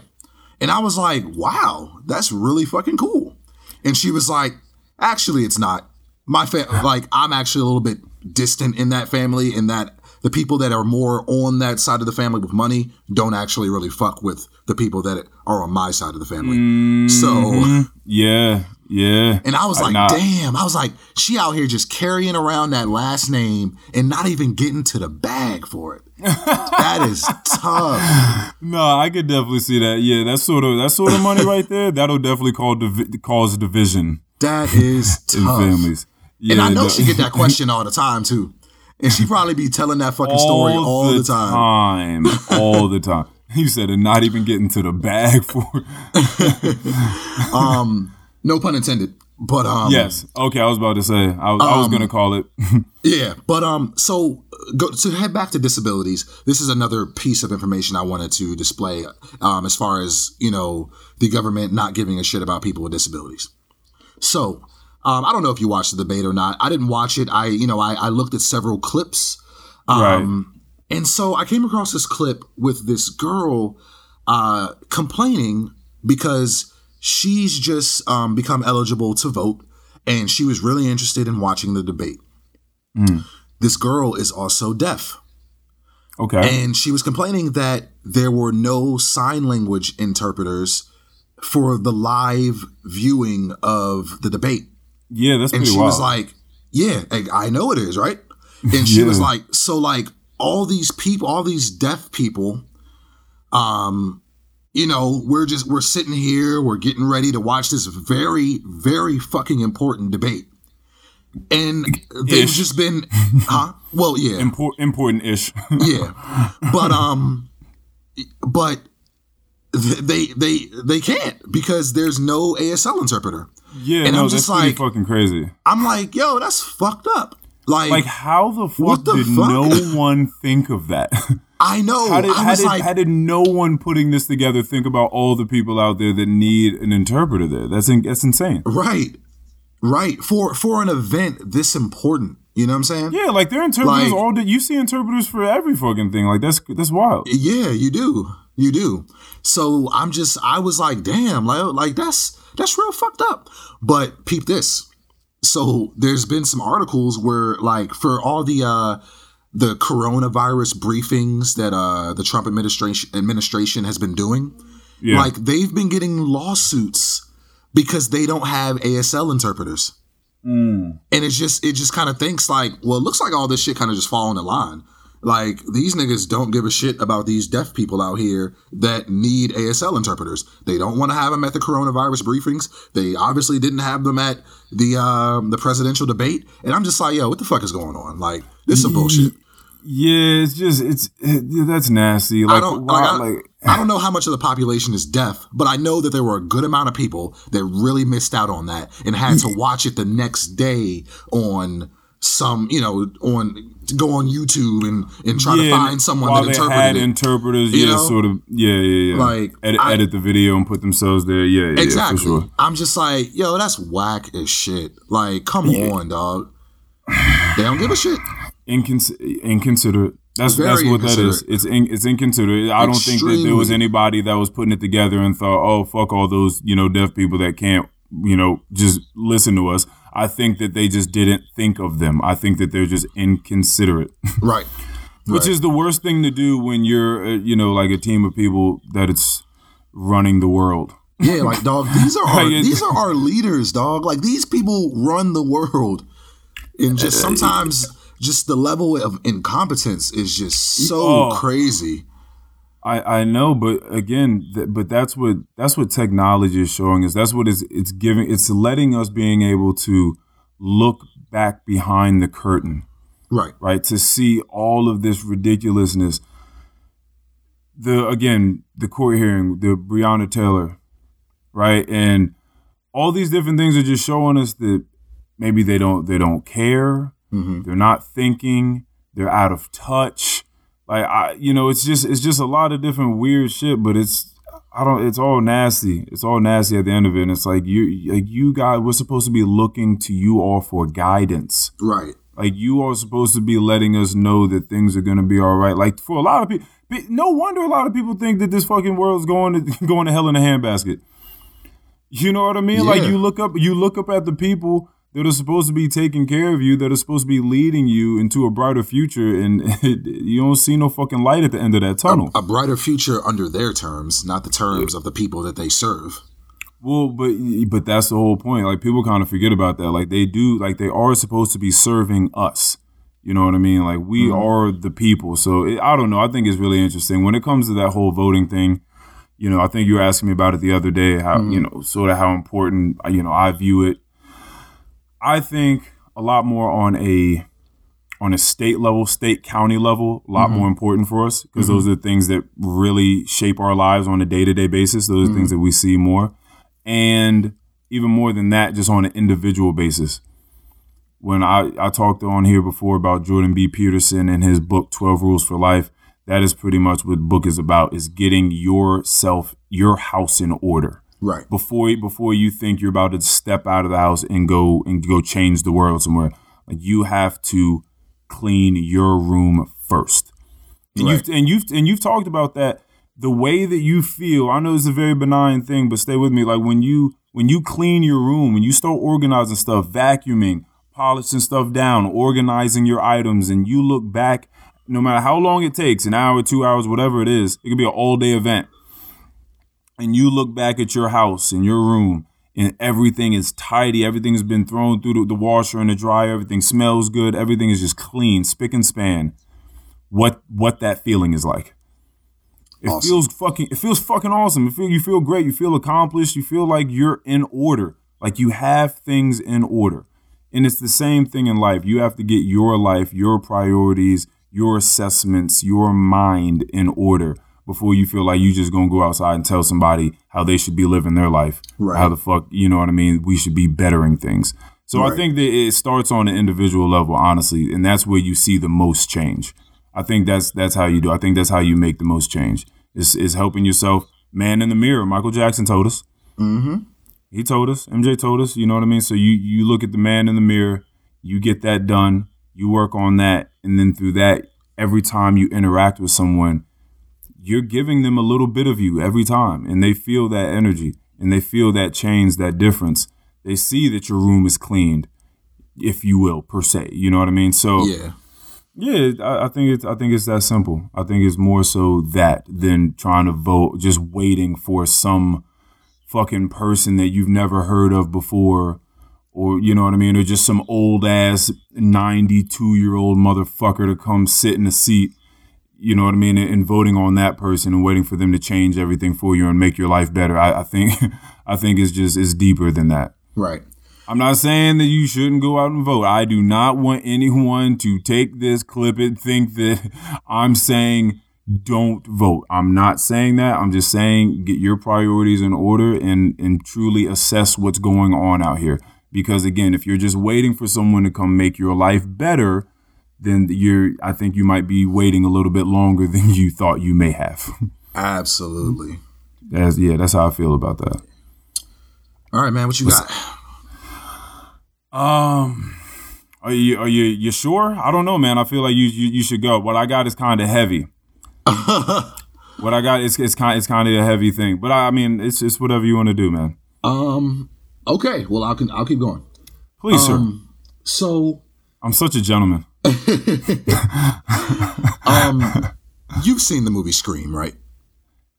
And I was like, "Wow, that's really fucking cool." And she was like, "Actually, it's not. My fa- like I'm actually a little bit distant in that family in that the people that are more on that side of the family with money don't actually really fuck with the people that are on my side of the family." So, mm-hmm. yeah, yeah. and I was like, nah. "Damn!" I was like, "She out here just carrying around that last name and not even getting to the bag for it." that is tough. No, I could definitely see that. Yeah, that's sort of that sort of money right there. That'll definitely call divi- cause division That is in tough. families. Yeah, And I know the- she get that question all the time too. And she probably be telling that fucking story all the, time. time. all the time. You said and not even getting to the bag for. Um, No pun intended. But um yes. Okay, I was about to say. I, was- I was gonna call it. yeah, but um so go to head back to disabilities. This is another piece of information I wanted to display um as far as, you know, the government not giving a shit about people with disabilities. So, um I don't know if you watched the debate or not. I didn't watch it. I you know, I I looked at several clips right. And so I came across this clip with this girl uh, complaining because she's just um, become eligible to vote and she was really interested in watching the debate. This girl is also deaf. Okay. And she was complaining that there were no sign language interpreters for the live viewing of the debate. yeah, that's And pretty she wild. was like, "Yeah, I I know it is, right?" And she was like, "So like all these people, all these deaf people, um, you know, we're just we're sitting here, we're getting ready to watch this very, very fucking important debate." And they've Ish. just been, huh? Well, yeah, Impor- important ish. yeah, but um, but th- they they they can't because there's no ASL interpreter. yeah, And no, I'm just like- fucking crazy. I'm like, yo, that's fucked up. Like, Like, how the fuck the did fuck? no one think of that? I know. How did, I how, did, like, how did no one putting this together think about all the people out there that need an interpreter there? That's in, that's insane. right, right for for an event this important. You know what I'm saying? Yeah, like they're interpreters Like- all day. You see interpreters for every fucking thing. Like that's that's wild. Yeah, you do. You do. So I'm just I was like, damn, like like that's that's real fucked up. But peep this. So there's been some articles where like for all the uh the coronavirus briefings that uh the Trump administration administration has been doing, Yeah. like they've been getting lawsuits because they don't have ASL interpreters. Mm. And it's just it just kind of thinks like, well, it looks like all this shit kind of just fall in line. Like these niggas don't give a shit about these deaf people out here that need ASL interpreters. They don't want to have them at the coronavirus briefings. They obviously didn't have them at the um, the presidential debate. And I'm just like, yo, what the fuck is going on? Like this is some bullshit. yeah, it's just it's it, that's nasty. Like, I don't why, like, I, like I don't know how much of the population is deaf, but I know that there were a good amount of people that really missed out on that and had to watch it the next day on some, you know, on to go on YouTube and and try to find someone while that they had it. interpreters. You yeah, know? sort of. Yeah, yeah, yeah. Like, edit, I- edit the video and put themselves there. Yeah, yeah, Exactly. for sure. I'm just like, yo, that's whack as shit. Like, come on, dog. They don't give a shit. Incons- inconsiderate. That's Very that's what that is. It's in, it's inconsiderate. I don't think that there was anybody that was putting it together and thought, oh fuck all those you know deaf people that can't you know just listen to us. I think that they just didn't think of them. I think that they're just inconsiderate, Right. which Right. is the worst thing to do when you're uh, you know like a team of people that it's running the world. Yeah, like dog, these are our, these are our leaders, dog. Like these people run the world. And just sometimes just the level of incompetence is just so Oh. crazy. I, I know, but again, th- but that's what that's what technology is showing us. That's what it's it's giving. It's letting us being able to look back behind the curtain, Right. right, to see all of this ridiculousness. The again, the court hearing, the Breonna Taylor, right, and all these different things are just showing us that maybe they don't they don't care. hmm They're not thinking. They're out of touch. Like I, you know, it's just it's just a lot of different weird shit. But it's I don't. It's all nasty. It's all nasty at the end of it. And it's like you like you guys. We're supposed to be looking to you all for guidance. Right. Like you are supposed to be letting us know that things are gonna be all right. Like for a lot of people, no wonder a lot of people think that this fucking world's going to going to hell in a handbasket. You know what I mean? Like you look up, you look up at the people that are supposed to be taking care of you, that are supposed to be leading you into a brighter future, and you don't see no fucking light at the end of that tunnel. A brighter future under their terms, not the terms of the people that they serve. Well, but but that's the whole point. Like people kind of forget about that. Like they do, like they are supposed to be serving us. You know what I mean? Like we mm-hmm. are the people. So it, I don't know. I think it's really interesting when it comes to that whole voting thing. You know, I think you were asking me about it the other day. How mm-hmm. you know, sort of how important you know I view it. I think a lot more on a on a state level, state county level, a lot mm-hmm. more important for us because mm-hmm. those are the things that really shape our lives on a day to day basis. Those are things mm-hmm. that we see more, and even more than that, just on an individual basis. When I I talked on here before about Jordan B. Peterson and his book Twelve Rules for Life, that is pretty much what the book is about: is getting yourself your house in order Right. before before you think you're about to step out of the house and go and go change the world somewhere. Like you have to clean your room first. And Right. you've and you've and you've talked about that. The way that you feel, I know it's a very benign thing, but stay with me. Like when you when you clean your room, when you start organizing stuff, vacuuming, polishing stuff down, organizing your items, and you look back, no matter how long it takes, an hour, two hours, whatever it is, it could be an all day event and you look back at your house and your room and everything is tidy, everything's been thrown through the, the washer and the dryer, everything smells good, everything is just clean, spick and span. What what that feeling is like. It Awesome. feels fucking it feels fucking awesome. It feel you feel great, you feel accomplished, you feel like you're in order. Like you have things in order. And it's the same thing in life. You have to get your life, your priorities, your assessments, your mind in order before you feel like you just gonna go outside and tell somebody how they should be living their life. Right. How the fuck, you know what I mean? We should be bettering things. So I think that it starts on an individual level, honestly, and that's where you see the most change. I think that's that's how you do. I think that's how you make the most change. Is is helping yourself. Man in the mirror. Michael Jackson told us. Mm-hmm. He told us. MJ told us. You know what I mean. So you you look at the man in the mirror. You get that done. You work on that, and then through that, every time you interact with someone, you're giving them a little bit of you every time, and they feel that energy, and they feel that change, that difference. They see that your room is cleaned, if you will, per se. You know what I mean. So Yeah. yeah, I, I think it's I think it's that simple. I think it's more so that than trying to vote, just waiting for some fucking person that you've never heard of before, or you know what I mean, or just some old ass ninety two year old motherfucker to come sit in a seat. You know what I mean, and, and voting on that person and waiting for them to change everything for you and make your life better. I, I think I think it's just it's deeper than that. Right. I'm not saying that you shouldn't go out and vote. I do not want anyone to take this, clip it, think that I'm saying don't vote. I'm not saying that. I'm just saying get your priorities in order and and truly assess what's going on out here. Because again, if you're just waiting for someone to come make your life better, then you're I think you might be waiting a little bit longer than you thought you may have. Absolutely. That's yeah, that's how I feel about that. All right, man. What you got? Um, are you are you you sure? I don't know, man. I feel like you you, you should go. What I got is kind of heavy. what I got is it's kind it's kind of a heavy thing, but I, I mean it's it's whatever you want to do, man. Um. Okay. Well, I'll I'll keep going. Please, sir. Um. So, I'm such a gentleman. um, you've seen the movie Scream, right?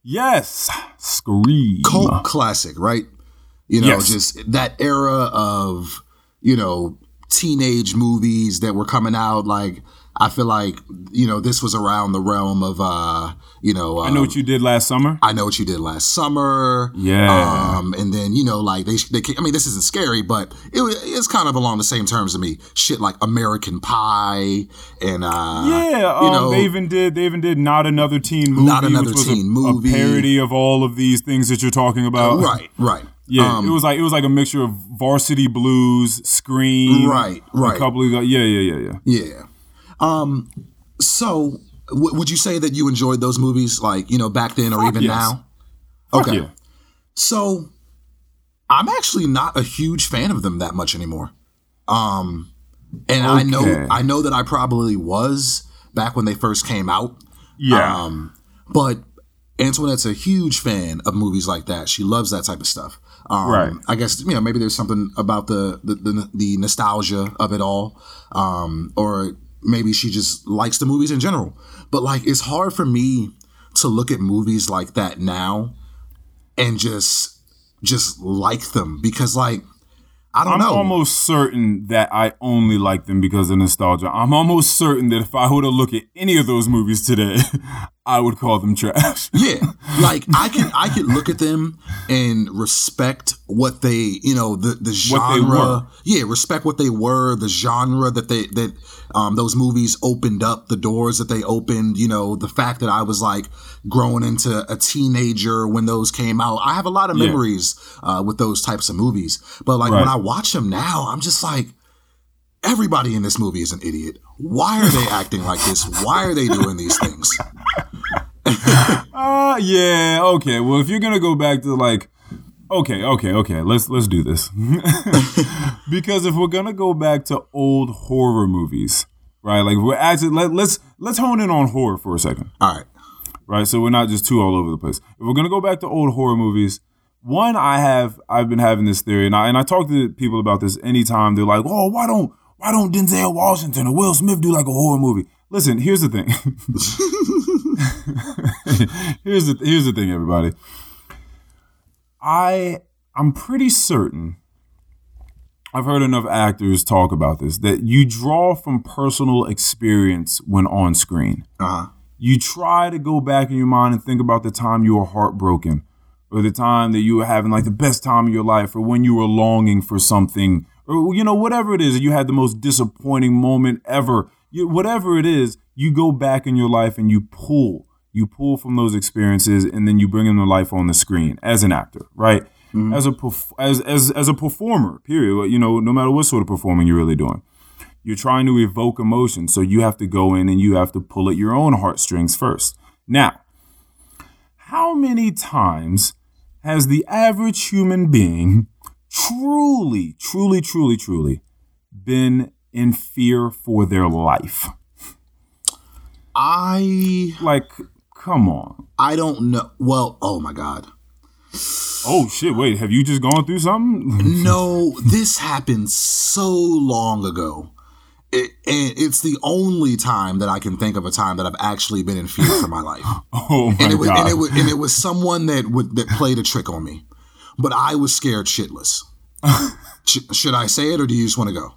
Yes, scream. Cult classic, right? You know, Yes. just that era of you know teenage movies that were coming out. Like I feel like you know this was around the realm of uh you know I know um, what you did last summer. I know what you did last summer. Yeah. Um, and then you know, like they, they, I mean, this isn't scary, but it, was- it's kind of along the same terms to me. Shit like American Pie and uh, Yeah, um, you know, they even did. They even did not another teen movie. Not Another Teen a, Movie. A parody of all of these things that you're talking about. right, right, Yeah, Um, it was like it was like a mixture of Varsity Blues, Scream, Right, right, A couple of yeah, yeah, yeah, yeah. yeah. Um, so w- would you say that you enjoyed those movies, like you know, back then or Fuck even yes. now? Fuck Okay, yeah. so I'm actually not a huge fan of them that much anymore. Um, and I know I know that I probably was back when they first came out. Yeah. Um, but Antoinette's a huge fan of movies like that. She loves that type of stuff. Um, Right. I guess you know maybe there's something about the the, the, the nostalgia of it all, um, or maybe she just likes the movies in general. But like, it's hard for me to look at movies like that now and just just like them because like I don't know. I'm almost certain that I only like them because of nostalgia. I'm almost certain that if I were to look at any of those movies today, I would call them trash. Yeah, like I can I could look at them and respect what they you know the the What they genre. were. Yeah, respect what they were, the genre that they that um, those movies opened up, the doors that they opened. You know, the fact that I was like growing into a teenager when those came out. I have a lot of Yeah. memories uh, with those types of movies. But like Right. when I watch them now, I'm just like. Everybody in this movie is an idiot. Why are they acting like this? Why are they doing these things? Uh yeah, okay. Well, if you're gonna go back to like, okay, okay, okay, let's let's do this. because if we're gonna go back to old horror movies, right? Like we're actually let, let's let's hone in on horror for a second, All right. right? So we're not just too all over the place. If we're gonna go back to old horror movies, one I have I've been having this theory, and I and I talk to people about this anytime they're like, oh, why don't why don't Denzel Washington or Will Smith do like a horror movie? Listen, here's the thing. here's the here's the thing, everybody. I I'm pretty certain I've heard enough actors talk about this that you draw from personal experience when on screen. Uh huh. You try to go back in your mind and think about the time you were heartbroken, or the time that you were having like the best time of your life, or when you were longing for something, or you know whatever it is, you had the most disappointing moment ever. You, whatever it is, you go back in your life and you pull, you pull from those experiences, and then you bring them to life on the screen as an actor, right? Mm-hmm. As a as as as a performer, period. You know, no matter what sort of performing you're really doing you're trying to evoke emotion so you have to go in and you have to pull at your own heartstrings first now how many times has the average human being truly truly truly truly been in fear for their life I like come on I don't know. Well, oh my god. oh shit wait have you just gone through something No, this happened so long ago. It, and it's the only time that I can think of a time that I've actually been in fear for my life. oh my And it was, god and it was, and it was someone that would that played a trick on me, but I was scared shitless. Sh- should I say it or do you just want to go?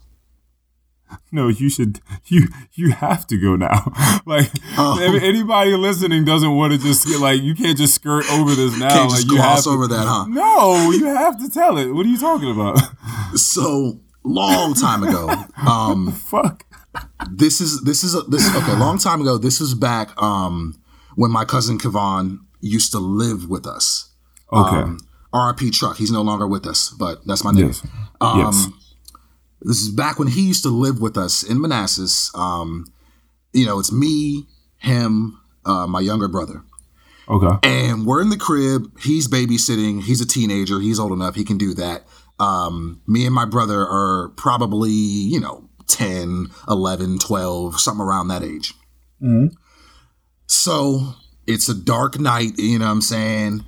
No, you should. You you have to go now. like Oh. anybody listening doesn't want to just get like you can't just skirt over this now. Can't like just you have gloss to- over that, huh? No, you have to tell it. What are you talking about? So long time ago, um, Fuck. this is this is a, this okay. Long time ago, this was back um, when my cousin Kavan used to live with us. Okay. Um, RP Truck. He's no longer with us, but that's my name. yes. Um, yes. This is back when he used to live with us in Manassas. Um, you know, it's me, him, uh, my younger brother, Okay. and we're in the crib. He's babysitting. He's a teenager. He's old enough. He can do that. Um, me and my brother are probably, you know, 10, 11, 12, something around that age. Hmm. So it's a dark night, you know what I'm saying?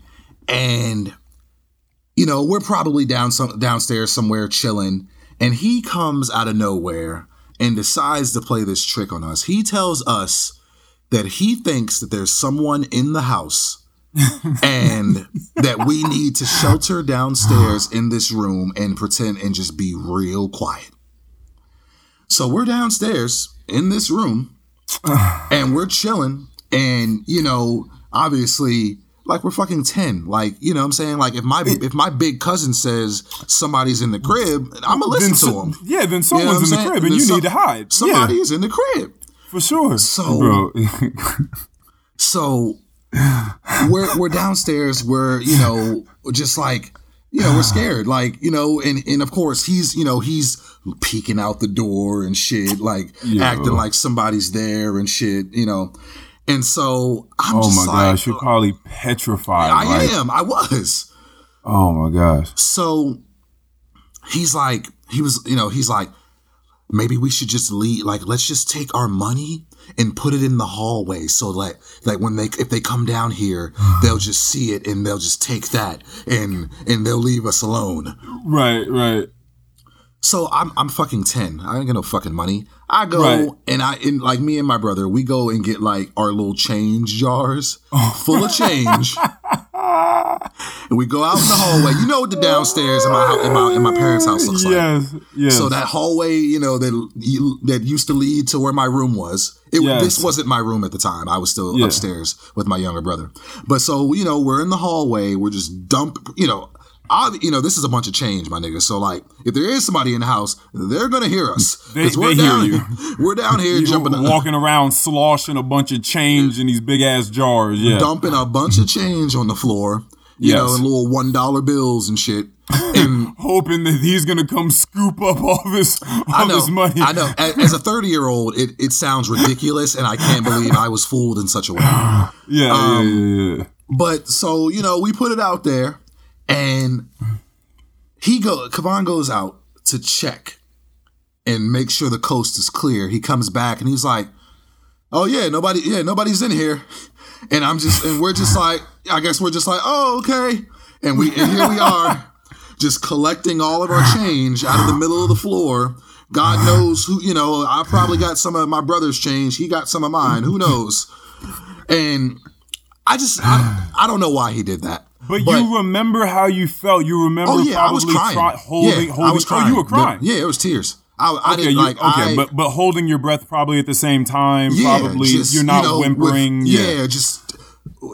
And, you know, we're probably down some, downstairs somewhere chilling. And he comes out of nowhere and decides to play this trick on us. He tells us that he thinks that there's someone in the house and that we need to shelter downstairs in this room and pretend and just be real quiet. So we're downstairs in this room and we're chilling. And, you know, obviously, like we're fucking 10. Like, you know what I'm saying? Like if my if my big cousin says somebody's in the crib, I'm gonna listen to him. Yeah, then You know someone's in the crib and Then you some- need to hide. Somebody yeah, is in the crib. for sure. So- bro, So we're we're downstairs. We're you know just like you know we're scared. Like you know, and and of course he's you know he's peeking out the door and shit, like Yeah. acting like somebody's there and shit. You know, and so I'm oh my like, gosh, you're uh, probably petrified. I right? am. I was. Oh my gosh. So he's like, he was, you know, he's like, maybe we should just leave. Like, let's just take our money and put it in the hallway. So like, like when they, if they come down here, they'll just see it and they'll just take that and, and they'll leave us alone. Right, right. So I'm, I'm fucking 10. I ain't got no fucking money. I go Right. and I, and like me and my brother, we go and get like our little change jars full of change. And we go out in the hallway. You know what the downstairs in my in my in my parents' house looks like. Yes, yes. So that hallway, you know, that that used to lead to where my room was. It, Yes. This wasn't my room at the time. I was still Yeah. upstairs with my younger brother. But so you know, we're in the hallway. We're just dump. You know, I, you know, this is a bunch of change, my nigga. So like, if there is somebody in the house, they're gonna hear us They- we're down. you. We're down here you jumping, walking around sloshing a bunch of change in these big ass jars. Yeah. dumping a bunch of change on the floor. You Yes. know, and little one dollar bills and shit. And Hoping that he's gonna come scoop up all this all I know, this money. I know. As a 30 year old, it, it sounds ridiculous, and I can't believe I was fooled in such a way. Yeah, yeah, Um, yeah, yeah. But so you know, we put it out there, and he go. Kavan goes out to check and make sure the coast is clear. He comes back and he's like, "Oh yeah, nobody. Yeah, nobody's in here." And I'm just, and we're just like, I guess we're just like, "Oh okay." And we, and here we are, just collecting all of our change out of the middle of the floor. God knows who, you know, I probably got some of my brother's change. He got some of mine. Who knows? And I just, I, I don't know why he did that. But, you remember how you felt. You remember Oh yeah, I probably was crying. try- holding, yeah, holding. I was crying. Oh, you were crying. Yeah, it was tears. I, I Okay, didn't you, like. okay, I, but but holding your breath probably at the same time. yeah, probably just, you're not you know, with- whimpering. yeah. just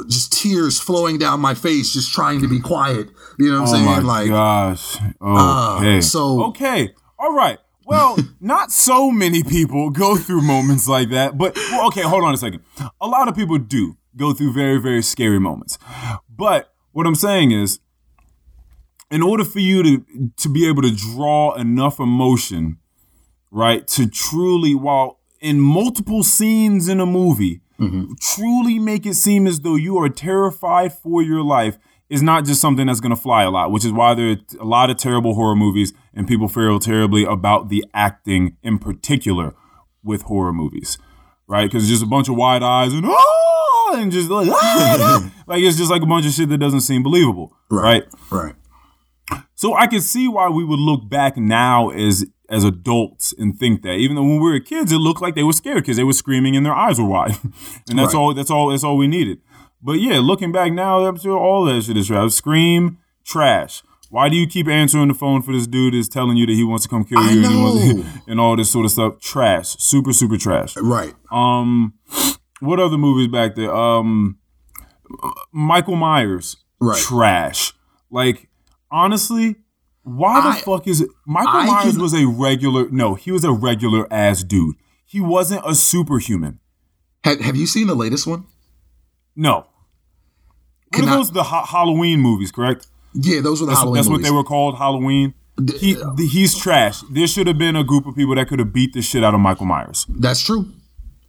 just tears flowing down my face, just trying to be quiet. You know what I'm Oh saying? my like, gosh. uh, Okay. so okay. All right. Well, not so many people go through moments like that, but well, okay, hold on a second. A lot of people do go through very, very scary moments. But what I'm saying is, in order for you to to be able to draw enough emotion, right, to truly, while in multiple scenes in a movie, mm-hmm. truly make it seem as though you are terrified for your life is not just something that's going to fly a lot, which is why there are a lot of terrible horror movies and people feel terribly about the acting in particular with horror movies, right? Because it's just a bunch of wide eyes and oh, and just like ah, like it's just like a bunch of shit that doesn't seem believable, right? right. So I can see why we would look back now as as adults and think that even though when we were kids it looked like they were scared because they were screaming and their eyes were wide, and that's Right. all that's all that's all we needed. But yeah, looking back now, all that shit is trash. Scream, trash. Why do you keep answering the phone for this dude that's telling you that he wants to come kill you and, wants and all this sort of stuff? Trash, super super trash. Right. Um, what other movies back there? Um, Michael Myers, Right. trash. Like honestly, why the I- fuck is it? Michael I Myers can- was a regular. No, he was a regular ass dude. He wasn't a superhuman. Have, have you seen the latest one? No. What Can are I- those? The ha- Halloween movies, correct? Yeah, those were the That's, Halloween that's what they were called, Halloween. He, uh, the- he's trash. There should have been a group of people that could have beat the shit out of Michael Myers. That's true.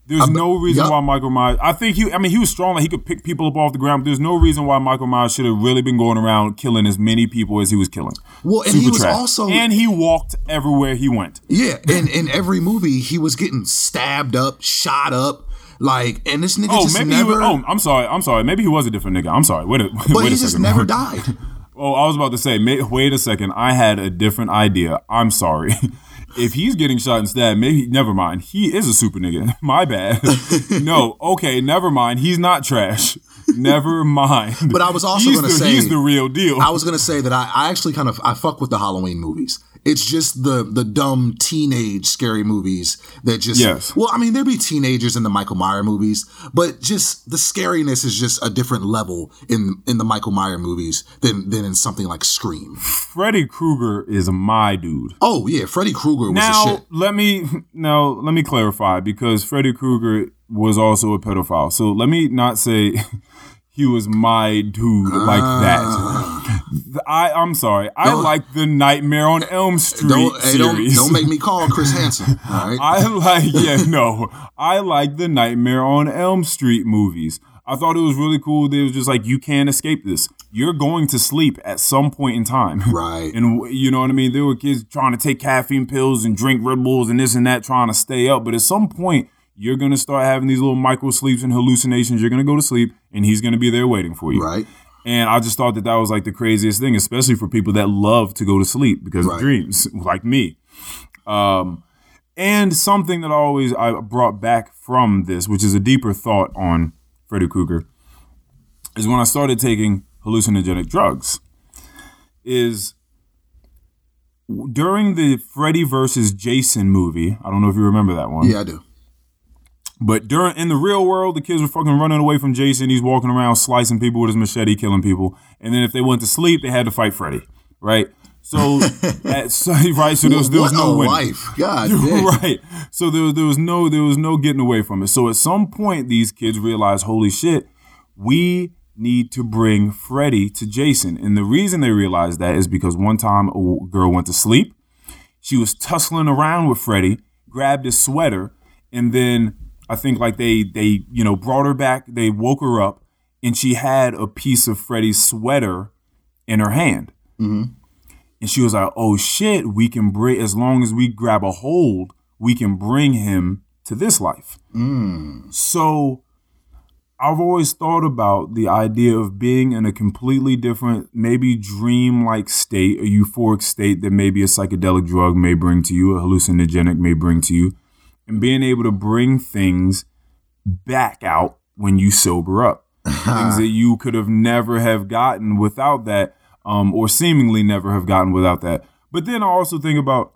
There's no reason yup. why Michael Myers. I think he. I mean, he was strong. Like he could pick people up off the ground. But there's no reason why Michael Myers should have really been going around killing as many people as he was killing. Well, and Super he was trash. also and he walked everywhere he went. yeah, in in every movie he was getting stabbed up, shot up, like, and this nigga Oh, just maybe never. he was. Oh, I'm sorry. I'm sorry. Maybe he was a different nigga. I'm sorry. Wait a, but wait he just second. never died. Oh, I was about to say. May, wait a second. I had a different idea. I'm sorry. If he's getting shot stabbed, maybe never mind. He is a super nigga. My bad. no, okay, never mind. He's not trash. Never mind. But I was also gonna say- he's the real deal. I was gonna say that I, I actually kind of I fuck with the Halloween movies. It's just the the dumb teenage scary movies that just Yes. Well, I mean, there'd be teenagers in the Michael Myers movies, but just the scariness is just a different level in in the Michael Myers movies than than in something like Scream. Freddy Krueger is my dude. Oh yeah, Freddy Krueger Now shit. let me now let me clarify because Freddy Krueger was also a pedophile. So let me not say he was my dude like that. Ah. I I'm sorry. I Don't- like the Nightmare on Elm Street Don't, hey, don't don't make me call Chris Hansen. All right. I like yeah no. I like the Nightmare on Elm Street movies. I thought it was really cool. They was just like you can't escape this. You're going to sleep at some point in time. Right. And you know what I mean? There were kids trying to take caffeine pills and drink Red Bulls and this and that, trying to stay up. But at some point, you're gonna start having these little micro sleeps and hallucinations. You're gonna go to sleep, and he's gonna be there waiting for you. Right. And I just thought that that was like the craziest thing, especially for people that love to go to sleep because Right. of dreams, like me. Um, and something that I always I brought back from this, which is a deeper thought on Freddy Krueger, is when I started taking hallucinogenic drugs. Is during the Freddy versus Jason movie. I don't know if you remember that one. Yeah, I do. But during in the real world, the kids were fucking running away from Jason. He's walking around slicing people with his machete, killing people. And then if they went to sleep, they had to fight Freddy, right? So, at, so right, so there was, there was no winning. life. God right. So there, there was no there was no getting away from it. So at some point, these kids realized, holy shit, we need to bring Freddy to Jason. And the reason they realized that is because one time a girl went to sleep. She was tussling around with Freddy, grabbed his sweater, and then I think like they they you know brought her back. They woke her up, and she had a piece of Freddy's sweater in her hand. Mm-hmm. And she was like, "Oh shit, we can bring as long as we grab a hold, we can bring him to this life." Mm. So I've always thought about the idea of being in a completely different, maybe dream-like state, a euphoric state that maybe a psychedelic drug may bring to you, a hallucinogenic may bring to you, and being able to bring things back out when you sober up. things that you could have never have gotten without that, um, or seemingly never have gotten without that. But then I also think about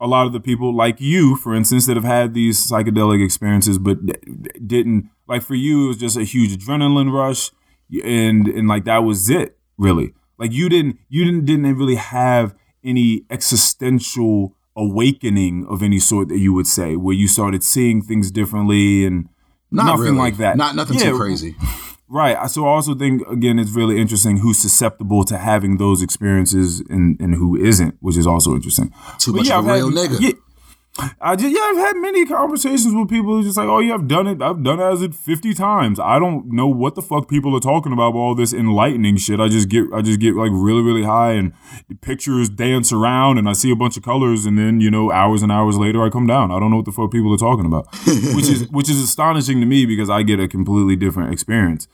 a lot of the people like you, for instance, that have had these psychedelic experiences, but d- d- didn't like for you. It was just a huge adrenaline rush, and and like that was it, really. Like you didn't you didn't didn't really have any existential awakening of any sort that you would say, where you started seeing things differently and Not nothing really. like that. Not nothing Yeah, too crazy. Right. So I also think again it's really interesting who's susceptible to having those experiences and, and who isn't, which is also interesting. Too But much yeah, of a real nigga. Yeah, I just yeah, I've had many conversations with people who's just like, oh yeah, I've done it. I've done it as it fifty times. I don't know what the fuck people are talking about with all this enlightening shit. I just get I just get like really really high and pictures dance around and I see a bunch of colors and then you know hours and hours later I come down. I don't know what the fuck people are talking about, which is which is astonishing to me because I get a completely different experience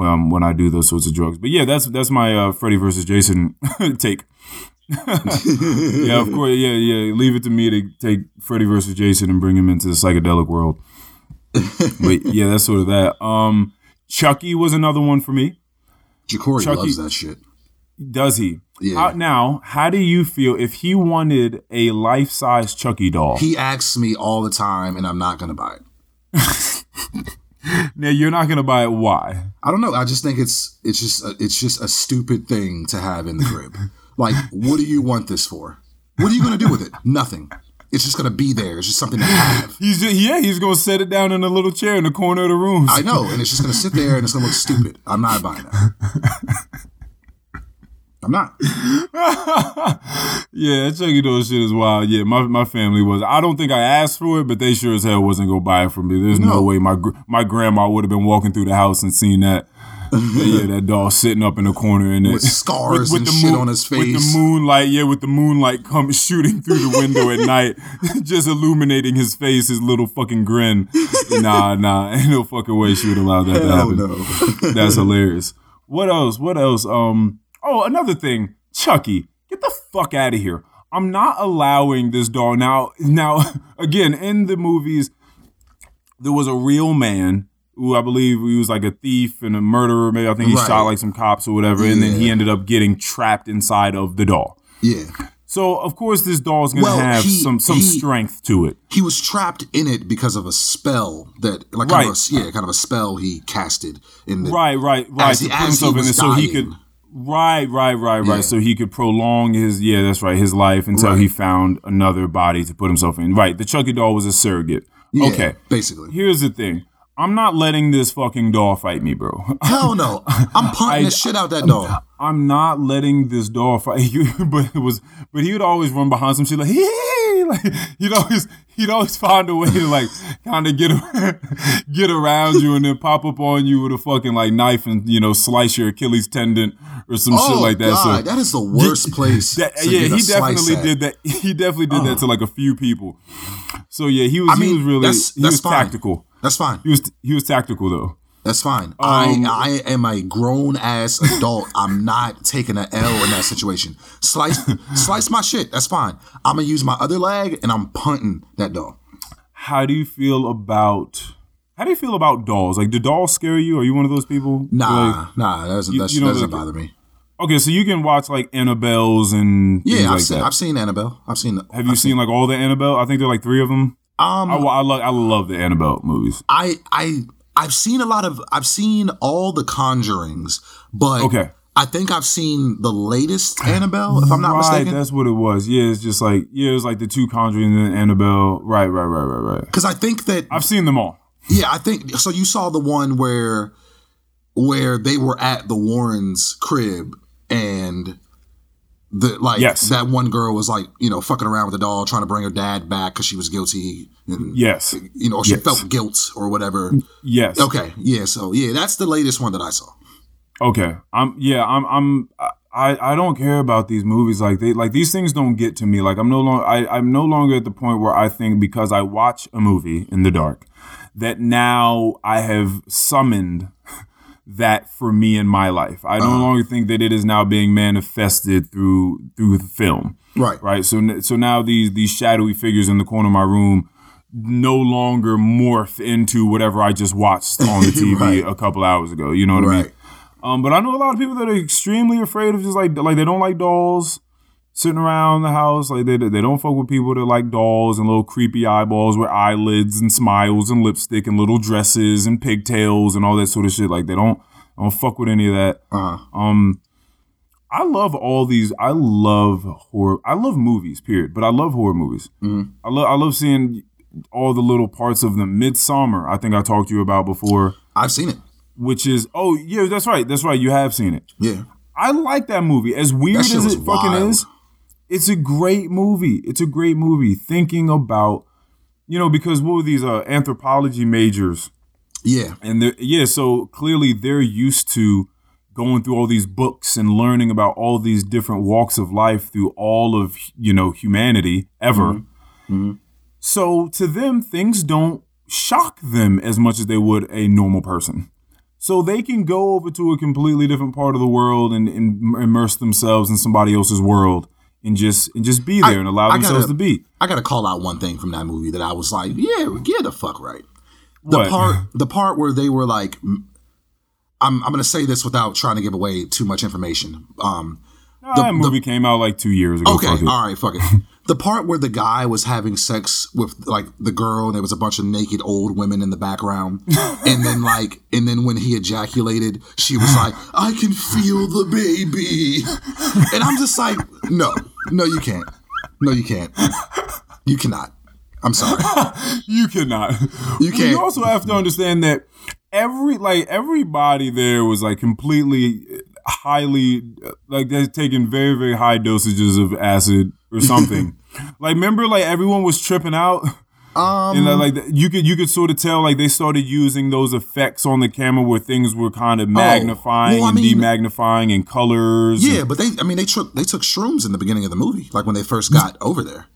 um, when I do those sorts of drugs. But yeah, that's that's my uh, Freddy versus Jason take. yeah, of course. Yeah, yeah. Leave it to me to take Freddy versus Jason and bring him into the psychedelic world. but yeah, that's sort of that. Um, Chucky was another one for me. Jacory Chucky- loves that shit. Does he? Yeah. How, now, how do you feel if he wanted a life-size Chucky doll? He asks me all the time, and I'm not gonna buy it. now you're not gonna buy it. Why? I don't know. I just think it's it's just a, it's just a stupid thing to have in the crib. Like, what do you want this for? What are you gonna do with it? Nothing. It's just gonna be there. It's just something to have. He's just, yeah, he's gonna set it down in a little chair in the corner of the room. I know, and it's just gonna sit there and it's gonna look stupid. I'm not buying that. I'm not. yeah, that Chucky doll shit is wild. Yeah, my, my family was. I don't think I asked for it, but they sure as hell wasn't gonna buy it for me. There's no, No. way my my grandma would have been walking through the house and seen that. Yeah, that doll sitting up in the corner and With scars with and shit on his face. With the moonlight, yeah, with the moonlight coming shooting through the window at night, just illuminating his face, his little fucking grin. Nah, nah, ain't no fucking way she would allow that to happen. no. That's hilarious. What else? What else? Um. Oh, another thing. Chucky, get the fuck out of here. I'm not allowing this doll now. Now, again, in the movies, there was a real man who I believe he was like a thief and a murderer. Maybe I think he Right. shot like some cops or whatever, and then he ended up getting trapped inside of the doll. Yeah. So of course this doll's gonna Well, have he- some some he- strength to it. He was trapped in it because of a spell that, like, kind of a, yeah, kind of a spell he casted in the. Right, right, right. As to he- as he himself in was it so he could. Right, right, right, right. Yeah. So he could prolong his yeah, that's right, his life until he found another body to put himself in. Right. The Chucky doll was a surrogate. Yeah, okay. basically. Here's the thing. I'm not letting this fucking doll fight me, bro. Hell no, I'm punting I- the shit out that doll. I'm not letting this doll fight you. But it was, but he would always run behind some shit like, hey, like he'd always, he'd always find a way to like kind of get, get around you and then pop up on you with a fucking like knife and you know slice your Achilles tendon or some Oh shit like that. God, so that is the worst place. that, to yeah, he definitely did that. He definitely did that to like a few people. So yeah, he was, I he mean, was really, that's- he that's was fine. tactical. That's fine. He was, he was tactical though. That's fine. Um, I I am a grown ass adult. I'm not taking an L in that situation. Slice slice my shit. That's fine. I'm gonna use my other leg and I'm punting that dog. How do you feel about? How do you feel about dolls? Like, do dolls scare you? Are you one of those people? Nah, Like, nah, that doesn't, you- that, you know, that doesn't like- bother me. okay, so you can watch like Annabelle's and Yeah, I've like seen. I've seen Annabelle. I've seen. Have you seen like all the Annabelle? I think there are like three of them. Um, I, I love I love the Annabelle movies. I I I've seen a lot of I've seen all the Conjurings, but Okay. I think I've seen the latest Annabelle, if I'm not right, mistaken. that's what it was. Yeah, it's just like yeah, it was like the two Conjuring and then Annabelle. Right, right, right, right, right. Because I think that I've seen them all. yeah, I think so. You saw the one where where they were at the Warrens' crib and the like Yes. that one girl was like you know fucking around with the doll trying to bring her dad back because she was guilty and Yes, you know or she Yes. felt guilt or whatever. yes. Okay, yeah, so yeah, that's the latest one that I saw. Okay. I'm yeah, I'm I'm I, I don't care about these movies like they like these things don't get to me. Like I'm no longer I, I'm no longer at the point where I think because I watch a movie in the dark that now I have summoned that for me in my life. I no longer think that it is now being manifested through through the film. Right. Right. So so now these these shadowy figures in the corner of my room no longer morph into whatever I just watched on the TV Right. a couple hours ago. You know what I mean? Um, but I know a lot of people that are extremely afraid of just like like they don't like dolls sitting around the house. Like they they don't fuck with people that like dolls and little creepy eyeballs with eyelids and smiles and lipstick and little dresses and pigtails and all that sort of shit. Like they don't don't fuck with any of that. Uh-huh. Um, I love all these. I love horror. I love movies. Period. But I love horror movies. Mhm. I love I love seeing all the little parts of them. Midsommar. I think I talked to you about before I've seen it. which is oh yeah, that's right, that's right. You have seen it. Yeah. I like that movie. As weird as it fucking wild. is, it's a great movie. It's a great movie. Thinking about, you know, because what were these uh, anthropology majors? Yeah. And they're, yeah, so clearly they're used to going through all these books and learning about all these different walks of life through all of you know humanity ever. Mhm. So to them, things don't shock them as much as they would a normal person. So they can go over to a completely different part of the world and, and immerse themselves in somebody else's world and just and just be I- there and allow I themselves gotta- to be. I gotta call out one thing from that movie that I was like, yeah, get the fuck right. The What? part, the part where they were like, I'm, I'm gonna say this without trying to give away too much information. Um, Ah, that movie came out like two years ago. okay, all right, fuck it. the part where the guy was having sex with like the girl, and there was a bunch of naked old women in the background, and then like, and then when he ejaculated, she was like, I can feel the baby, and I'm just like, no, no, you can't, no, you can't, you cannot. I'm sorry. You cannot. You can't. You also have to understand that every like everybody there was like completely highly like they're taking very very high dosages of acid or something. like remember like everyone was tripping out. Um, And like, like you could you could sort of tell like they started using those effects on the camera where things were kind of magnifying Oh, well, I and mean- demagnifying and colors. and- yeah, but they, I mean, they took they took shrooms in the beginning of the movie, like when they first got over there.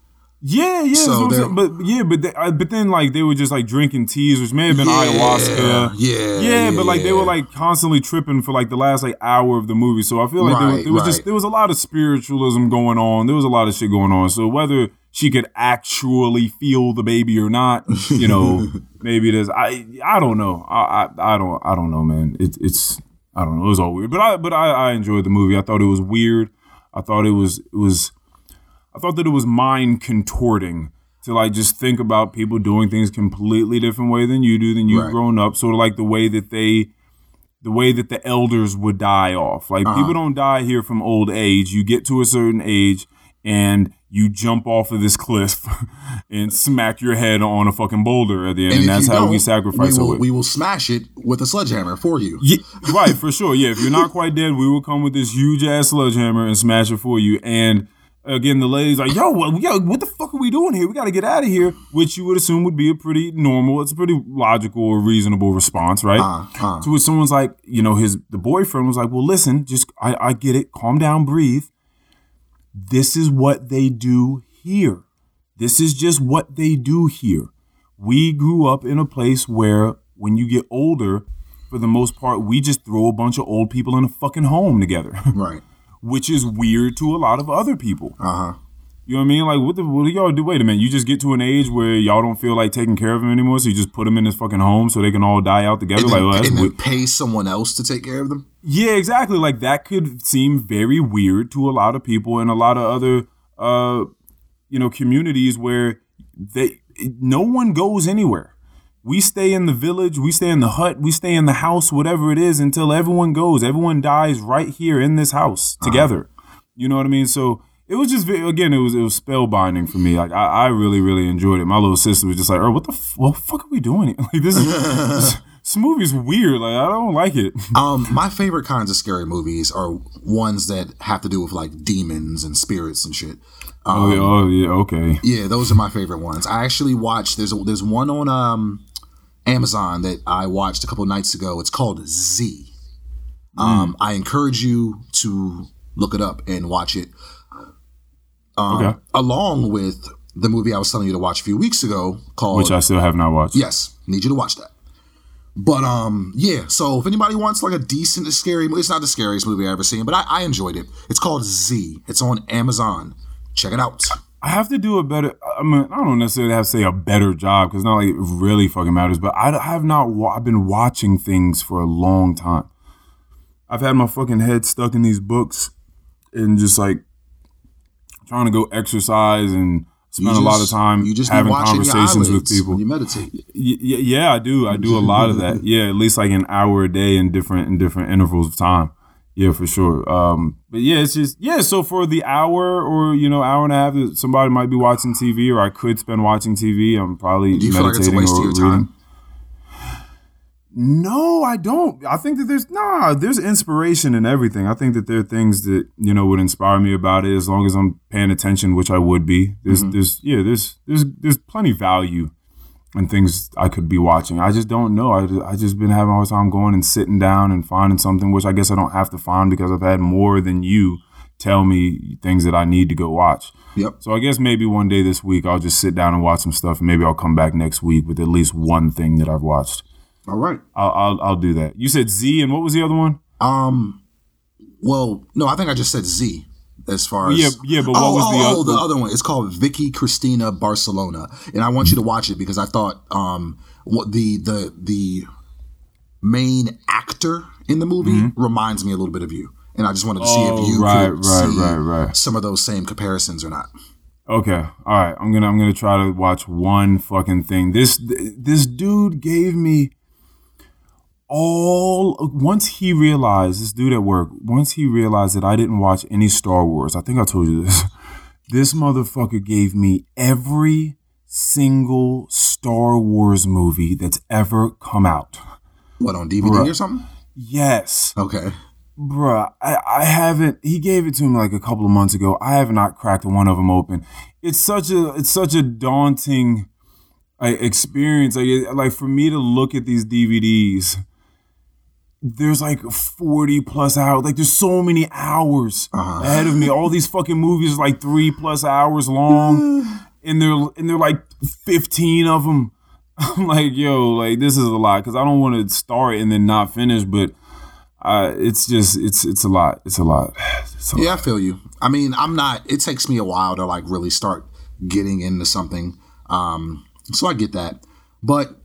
Yeah, yeah. So that's what I'm but yeah, but they, but then like they were just like drinking teas, which may have been ayahuasca. Yeah, Yeah, but like they were like constantly tripping for like the last like hour of the movie. So I feel like there, was, Right, just right. there was a lot of spiritualism going on. There was a lot of shit going on. So whether she could actually feel the baby or not, you know, maybe it is. I I don't know. I I, I don't I don't know, man. It, it's I don't know. It was all weird, but I but I, I enjoyed the movie. I thought it was weird. I thought it was it was. I thought that it was mind contorting to like just think about people doing things completely different way than you do than you've Right. grown up. Sort of like the way that they, the way that the elders would die off. Like Uh-huh. people don't die here from old age. You get to a certain age and you jump off of this cliff and smack your head on a fucking boulder at the end, and, if that's how we sacrifice we will, we will smash it with a sledgehammer for you. Yeah, right, for sure. Yeah, if you're not quite dead, we will come with this huge ass sledgehammer and smash it for you. And again, the lady's like, "Yo, well, yo, what the fuck are we doing here? We got to get out of here." Which you would assume would be a pretty normal, it's a pretty logical or reasonable response, right? Uh, uh. To which someone's like, you know, his the boyfriend was like, "Well, listen, just I, I get it. Calm down, breathe. This is what they do here. This is just what they do here. We grew up in a place where when you get older, for the most part, we just throw a bunch of old people in a fucking home together, Right. Which is weird to a lot of other people. Uh huh. You know what I mean? Like, what the what do y'all do? Wait a minute, you just get to an age where y'all don't feel like taking care of them anymore, so you just put them in this fucking home so they can all die out together. And, like, then, well, and then pay someone else to take care of them. Yeah, exactly. Like that could seem very weird to a lot of people and a lot of other uh you know communities where they no one goes anywhere. We stay in the village, we stay in the hut, we stay in the house, whatever it is until everyone goes. Everyone dies right here in this house together. You know what I mean? So it was just again, it was it was spellbinding for me. Like I, I really really enjoyed it. My little sister was just like, "Oh, what the f- what the fuck are we doing? Here? Like this is this, this movie's weird. Like I don't like it." Um, my favorite kinds of scary movies are ones that have to do with like demons and spirits and shit. Um, Oh, yeah, oh yeah, okay. Yeah, those are my favorite ones. I actually watched. There's a, there's one on um, Amazon that I watched a couple nights ago. It's called Z. Um, I encourage you to look it up and watch it. Um, Okay. Along with the movie I was telling you to watch a few weeks ago called Which I still have not watched. Yes, need you to watch that. But um, yeah. So if anybody wants like a decent scary, movie, it's not the scariest movie I've ever seen, but I, I enjoyed it. It's called Z. It's on Amazon. Check it out. I have to do a better. I mean, I don't necessarily have to say a better job because not like it really fucking matters. But I, I have not. I've been watching things for a long time. I've had my fucking head stuck in these books and just like trying to go exercise and spend a lot of time You just having conversations with people. when you meditate. Y- y- yeah, I do. I do a lot of that. Yeah, at least like an hour a day in different in different intervals of time. Yeah, for sure. Um, but yeah, it's just yeah. So for the hour or you know hour and a half that somebody might be watching TV, or I could spend watching TV. I'm probably Do you feel like it's a waste of your time? No, I don't. I think that there's nah, there's inspiration in everything. I think that there are things that you know would inspire me about it as long as I'm paying attention, which I would be. There's Mm-hmm. there's yeah, there's there's there's plenty value in things I could be watching. I just don't know. I just, I just been having a hard time going and sitting down and finding something, which I guess I don't have to find because I've had more than you tell me things that I need to go watch. Yep. So I guess maybe one day this week I'll just sit down and watch some stuff, and maybe I'll come back next week with at least one thing that I've watched. All right. I'll, I'll I'll do that. You said Z, and what was the other one? Um. Well, no, I think I just said Z. As far as Yeah, yeah, but what oh, was oh, the oh, other- the other one? It's called Vicky Cristina Barcelona, and I want you to watch it because I thought um what the the the main actor in the movie reminds me a little bit of you, and I just wanted to see Mm-hmm. Oh, if you right, could right, see right, right. some of those same comparisons or not. Okay, all right. I'm gonna I'm gonna try to watch one fucking thing. This this dude gave me all once he realized this dude at work once he realized that I didn't watch any Star Wars. I think I told you this. This motherfucker gave me every single Star Wars movie that's ever come out. What on DVD Bruh. or something? Yes. Okay. Bruh, I, I haven't. He gave it to me like a couple of months ago. I have not cracked one of them open. It's such a it's such a daunting like, experience. Like like for me to look at these DVDs, there's like forty plus hours. Like there's so many hours Uh-huh. ahead of me. All these fucking movies are like three plus hours long, and they're and they're like fifteen of them. I'm like, yo, like this is a lot because I don't want to start and then not finish, but uh, it's just it's it's a lot. It's a lot. It's a lot. Yeah, I feel you. I mean, I'm not. It takes me a while to like really start getting into something. Um, so I get that. But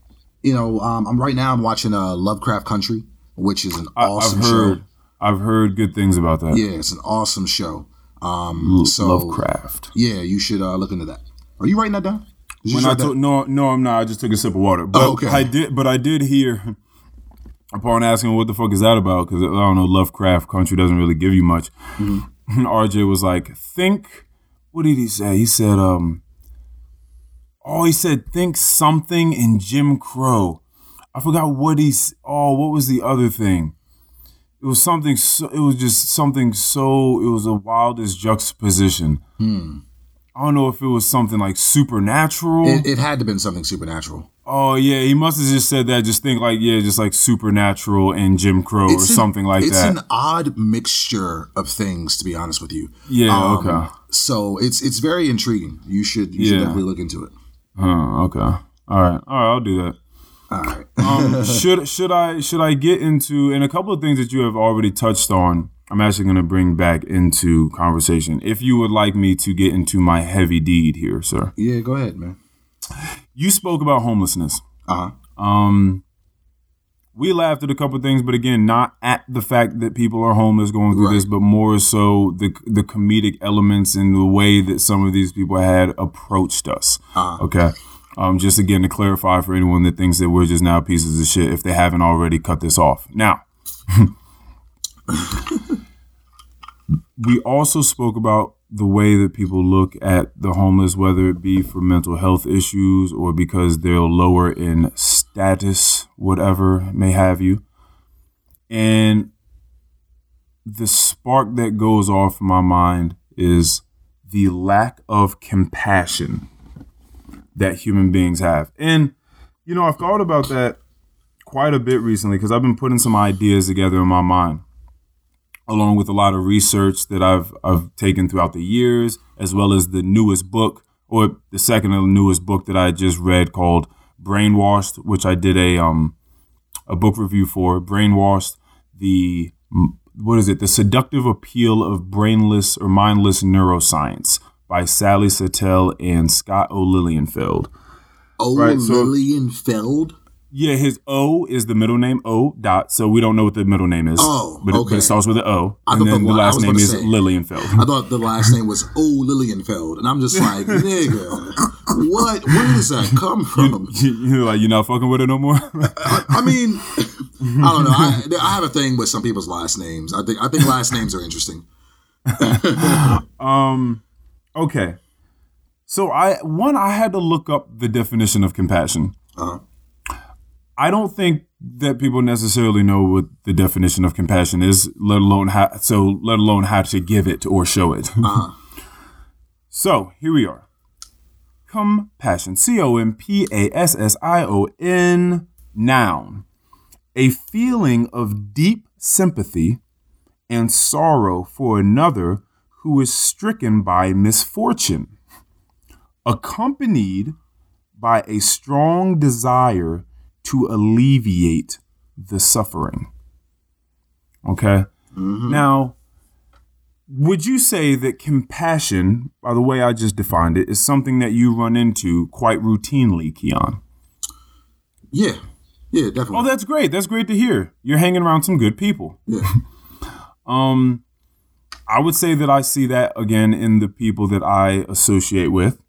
you know, um, I'm right now. I'm watching uh, Lovecraft Country, which is an awesome I've show. I've heard good things about that. Yeah, it's an awesome show. Um, so Lovecraft. yeah, you should uh, look into that. Are you writing that down? When I took no, no, I'm not. I just took a sip of water. But Oh, okay. I did, but I did hear upon asking what the fuck is that about because I don't know. Lovecraft country doesn't really give you much. Mm-hmm. RJ was like, think. What did he say? He said, um, oh, he said, think something in Jim Crow. I forgot what he's. Oh, what was the other thing? It was something. So, it was just something so. It was the wildest juxtaposition. I don't know if it was something like supernatural. it, it had to been something supernatural. Oh yeah, he must have just said that. Just think like yeah, just like supernatural and Jim Crow or an- something like it's that. It's an odd mixture of things, to be honest with you. yeah. Um, okay. So it's it's very intriguing. You should you should Yeah. definitely look into it. Huh, okay. All right. All right. I'll do that. All right. Um, should should I should I get into and a couple of things that you have already touched on? I'm actually going to bring back into conversation. If you would like me to get into my heavy deed here, sir. yeah, go ahead, man. You spoke about homelessness. Uh huh. Um, we laughed at a couple of things, but again, not at the fact that people are homeless going through Right. this, but more so the the comedic elements and the way that some of these people had approached us. Uh-huh. Okay. Um, just again to clarify for anyone that thinks that we're just now pieces of shit if they haven't already cut this off. Now, we also spoke about the way that people look at the homeless, whether it be for mental health issues or because they're lower in status, whatever may have you. And the spark that goes off in my mind is the lack of compassion that human beings have. And, you know, I've thought about that quite a bit recently because I've been putting some ideas together in my mind along with a lot of research that I've I've taken throughout the years, as well as the newest book or the second and newest book that I just read called Brainwashed, which I did a um a book review for. Brainwashed, the what is it? The seductive appeal of brainless or mindless neuroscience by Sally Satel and Scott O'Lilienfeld. Oh, Right, so- Yeah, his O is the middle name O dot, so we don't know what the middle name is. Oh, but, it, but it starts with an O, I and then the the last name is say- Lilienfeld. I thought the last name was Oh Lilienfeld, and I'm just like, nigga, what? Where does that come from? You're like, you're not fucking with it no more. I mean, I don't know. I, I have a thing with some people's last names. I think I think last names are interesting. um, okay. So I one I had to look up the definition of compassion. Uh-huh. I don't think that people necessarily know what the definition of compassion is, let alone how so let alone how to give it or show it. Uh-huh. So here we are. Compassion. C O M P A S S I O N. Noun. A feeling of deep sympathy and sorrow for another who is stricken by misfortune, accompanied by a strong desire to alleviate the suffering. Okay? Now, would you say that compassion, by the way I just defined it, is something that you run into quite routinely, Keon? Yeah, yeah, definitely. Oh, that's great. That's great to hear. You're hanging around some good people. yeah. Um, I would say that I see that again in the people that I associate with.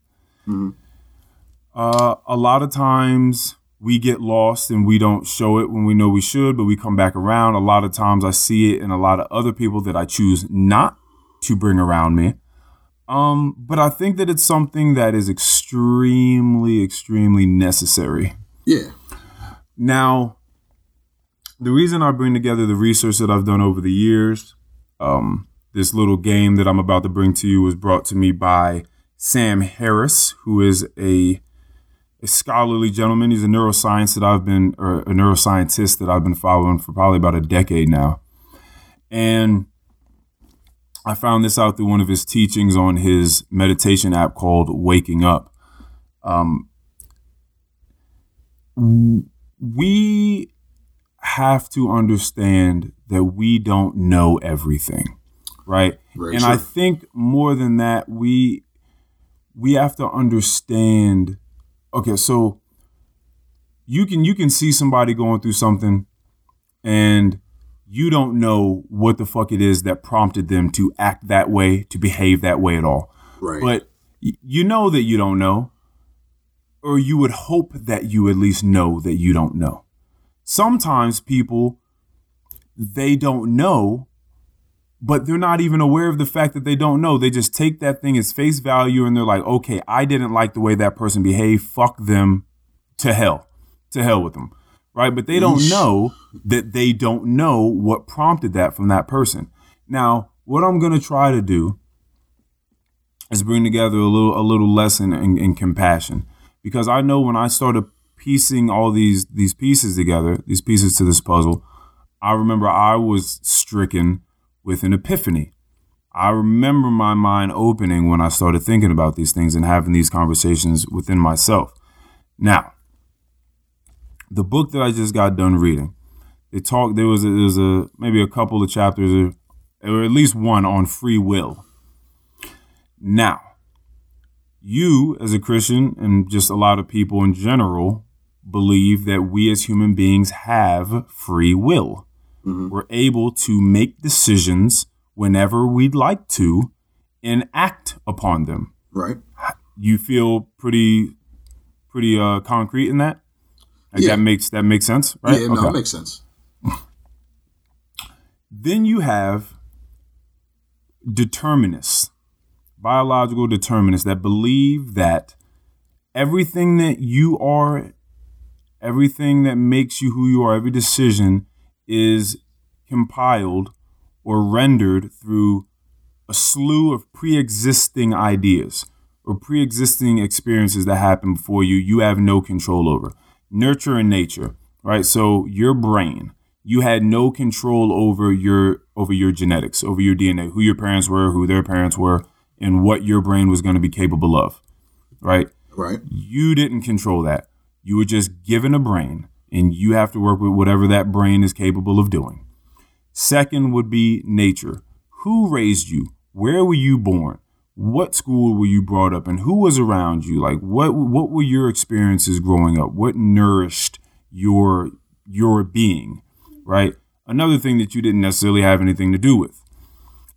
Uh, a lot of times we get lost and we don't show it when we know we should, but we come back around. A lot of times I see it in a lot of other people that I choose not to bring around me. Um, but I think that it's something that is extremely, extremely necessary. Yeah. Now, the reason I bring together the research that I've done over the years, um, this little game that I'm about to bring to you was brought to me by Sam Harris, who is a, a scholarly gentleman. He's a neuroscience that I've been, or a neuroscientist that I've been following for probably about a decade now. And I found this out through one of his teachings on his meditation app called Waking Up. Um, we have to understand that we don't know everything, right? Very and true. I think more than that, we we have to understand. Okay, so you can you can see somebody going through something, and you don't know what the fuck it is that prompted them to act that way, to behave that way at all. Right. But you know that you don't know, or you would hope that you at least know that you don't know. Sometimes people, they don't know, but they're not even aware of the fact that they don't know. They just take that thing as face value and they're like, okay, I didn't like the way that person behaved. Fuck them to hell. To hell with them. Right. But they don't know that they don't know what prompted that from that person. Now, what I'm going to try to do is bring together a little a little lesson in, in compassion because I know when I started piecing all these these pieces together, these pieces to this puzzle, I remember I was stricken with an epiphany. I remember my mind opening when I started thinking about these things and having these conversations within myself. Now, the book that I just got done reading, it talked. There was a, there was a maybe a couple of chapters, or, or at least one on free will. Now, you as a Christian and just a lot of people in general believe that we as human beings have free will. We're able to make decisions whenever we'd like to and act upon them. Right. You feel pretty pretty uh concrete in that? Like Yeah. that makes that makes sense, right? Yeah, no, Okay. that makes sense. Then you have determinists, biological determinists that believe that everything that you are, everything that makes you who you are, every decision is compiled or rendered through a slew of pre existing ideas or pre existing experiences that happen before you, you have no control over. Nurture and nature, right? So your brain, you had no control over your over your genetics, over your DNA, who your parents were, who their parents were, and what your brain was going to be capable of, right? Right. You didn't control that. You were just given a brain, and you have to work with whatever that brain is capable of doing. Second would be nature. Who raised you? Where were you born? What school were you brought up in? Who was around you? Like what what were your experiences growing up? What nourished your your being? Right? Another thing that you didn't necessarily have anything to do with.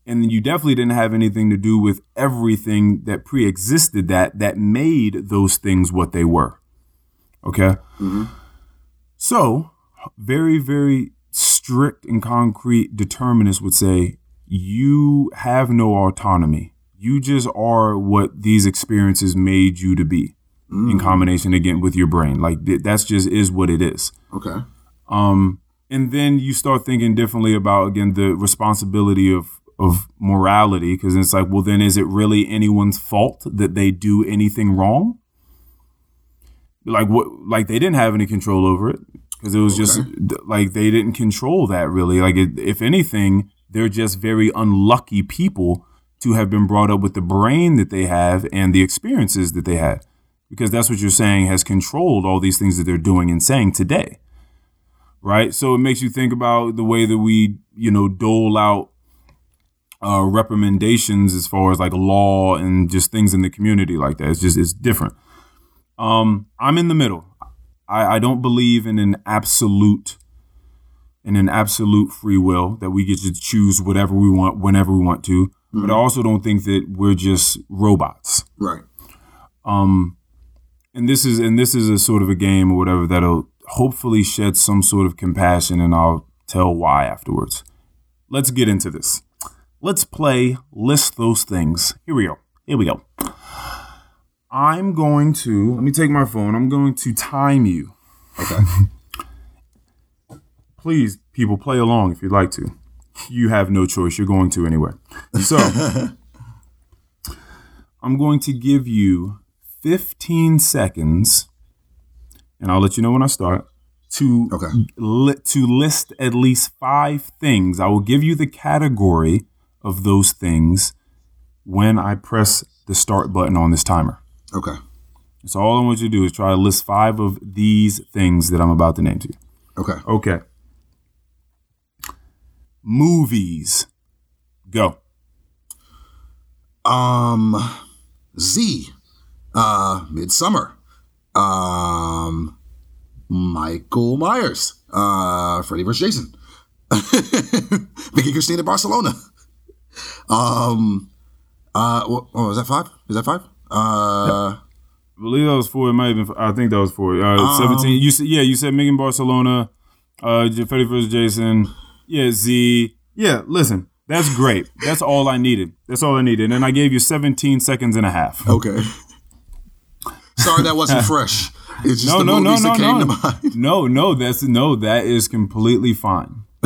And you definitely didn't have anything to do with everything that pre-existed that that made those things what they were. Okay? Mm-hmm. So, very, very strict and concrete determinists would say you have no autonomy. You just are what these experiences made you to be in combination again with your brain. Like th- that's just is what it is. Okay. Um, and then you start thinking differently about again the responsibility of of morality because it's like, well, then is it really anyone's fault that they do anything wrong? Like what? Like they didn't have any control over it because it was just like they didn't control that really. Like it, if anything, they're just very unlucky people to have been brought up with the brain that they have and the experiences that they had because that's what you're saying has controlled all these things that they're doing and saying today right so it makes you think about the way that we you know dole out uh, recommendations as far as like law and just things in the community like that it's just it's different um i'm in the middle i i don't believe in an absolute in an absolute free will that we get to choose whatever we want whenever we want to but i also don't think that we're just robots Right. um and this is and this is a sort of a game or whatever that'll hopefully shed some sort of compassion and I'll tell why afterwards. Let's get into this. Let's play list those things. Here we go. Here we go. I'm going to let me take my phone. I'm going to time you. Okay. Please, people, play along if you'd like to. You have no choice. You're going to anyway. So, I'm going to give you 15 seconds, and I'll let you know when I start. To Okay. li- to list at least five things. I will give you the category of those things when I press the start button on this timer. Okay. So all I want you to do is try to list five of these things that I'm about to name to you. Okay. Okay. Movies. Go. Um, Z, uh, Midsommar, um, Michael Myers, uh, Freddy vs. Jason, Vicky Cristina Barcelona. Um, uh, oh, is that five? Is that five? Uh, I believe that was four. It might have been. I think that was four. Uh, Um, Seventeen. You said yeah. You said Megan Barcelona. Uh, Freddy vs. Jason. Yeah, Z. Yeah. Listen, that's great. That's all I needed. That's all I needed. And I gave you 17 seconds and a half. okay. Sorry, that wasn't fresh. It's just No, the no, no, movies no, that came no. to mind. No, no. That's no. That is completely fine.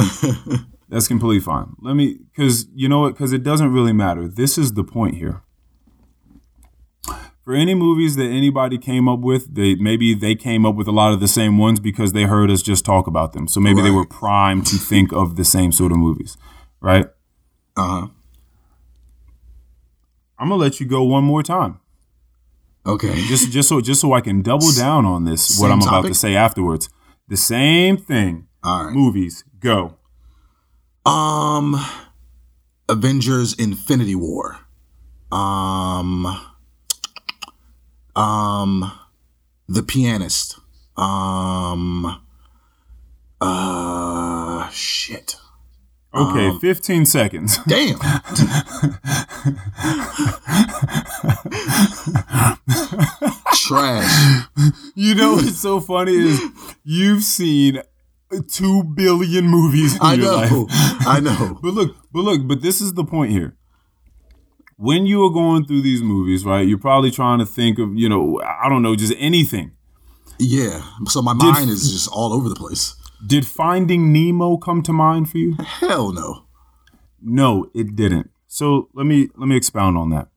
that's completely fine. Let me, because you know what? Because it doesn't really matter. This is the point here. For any movies that anybody came up with, they maybe they came up with a lot of the same ones because they heard us just talk about them. So maybe they were primed to think of the same sort of movies, right? Uh huh. I'm gonna let you go one more time, Okay. just just so just so I can double down on this. what I'm about to say afterwards. The same thing. All right. Movies go. Um, Avengers: Infinity War. Um, um, The Pianist. Um, uh, shit. Okay, Um, 15 seconds. Damn. Trash. You know what's so funny is you've seen two billion movies in I know. life. I know. But look, but look, but this is the point here. When you are going through these movies, right, you're probably trying to think of, you know, I don't know, just anything. Yeah. So my mind is just all over the place. Did Finding Nemo come to mind for you? Hell no. No, it didn't. So let me let me expound on that.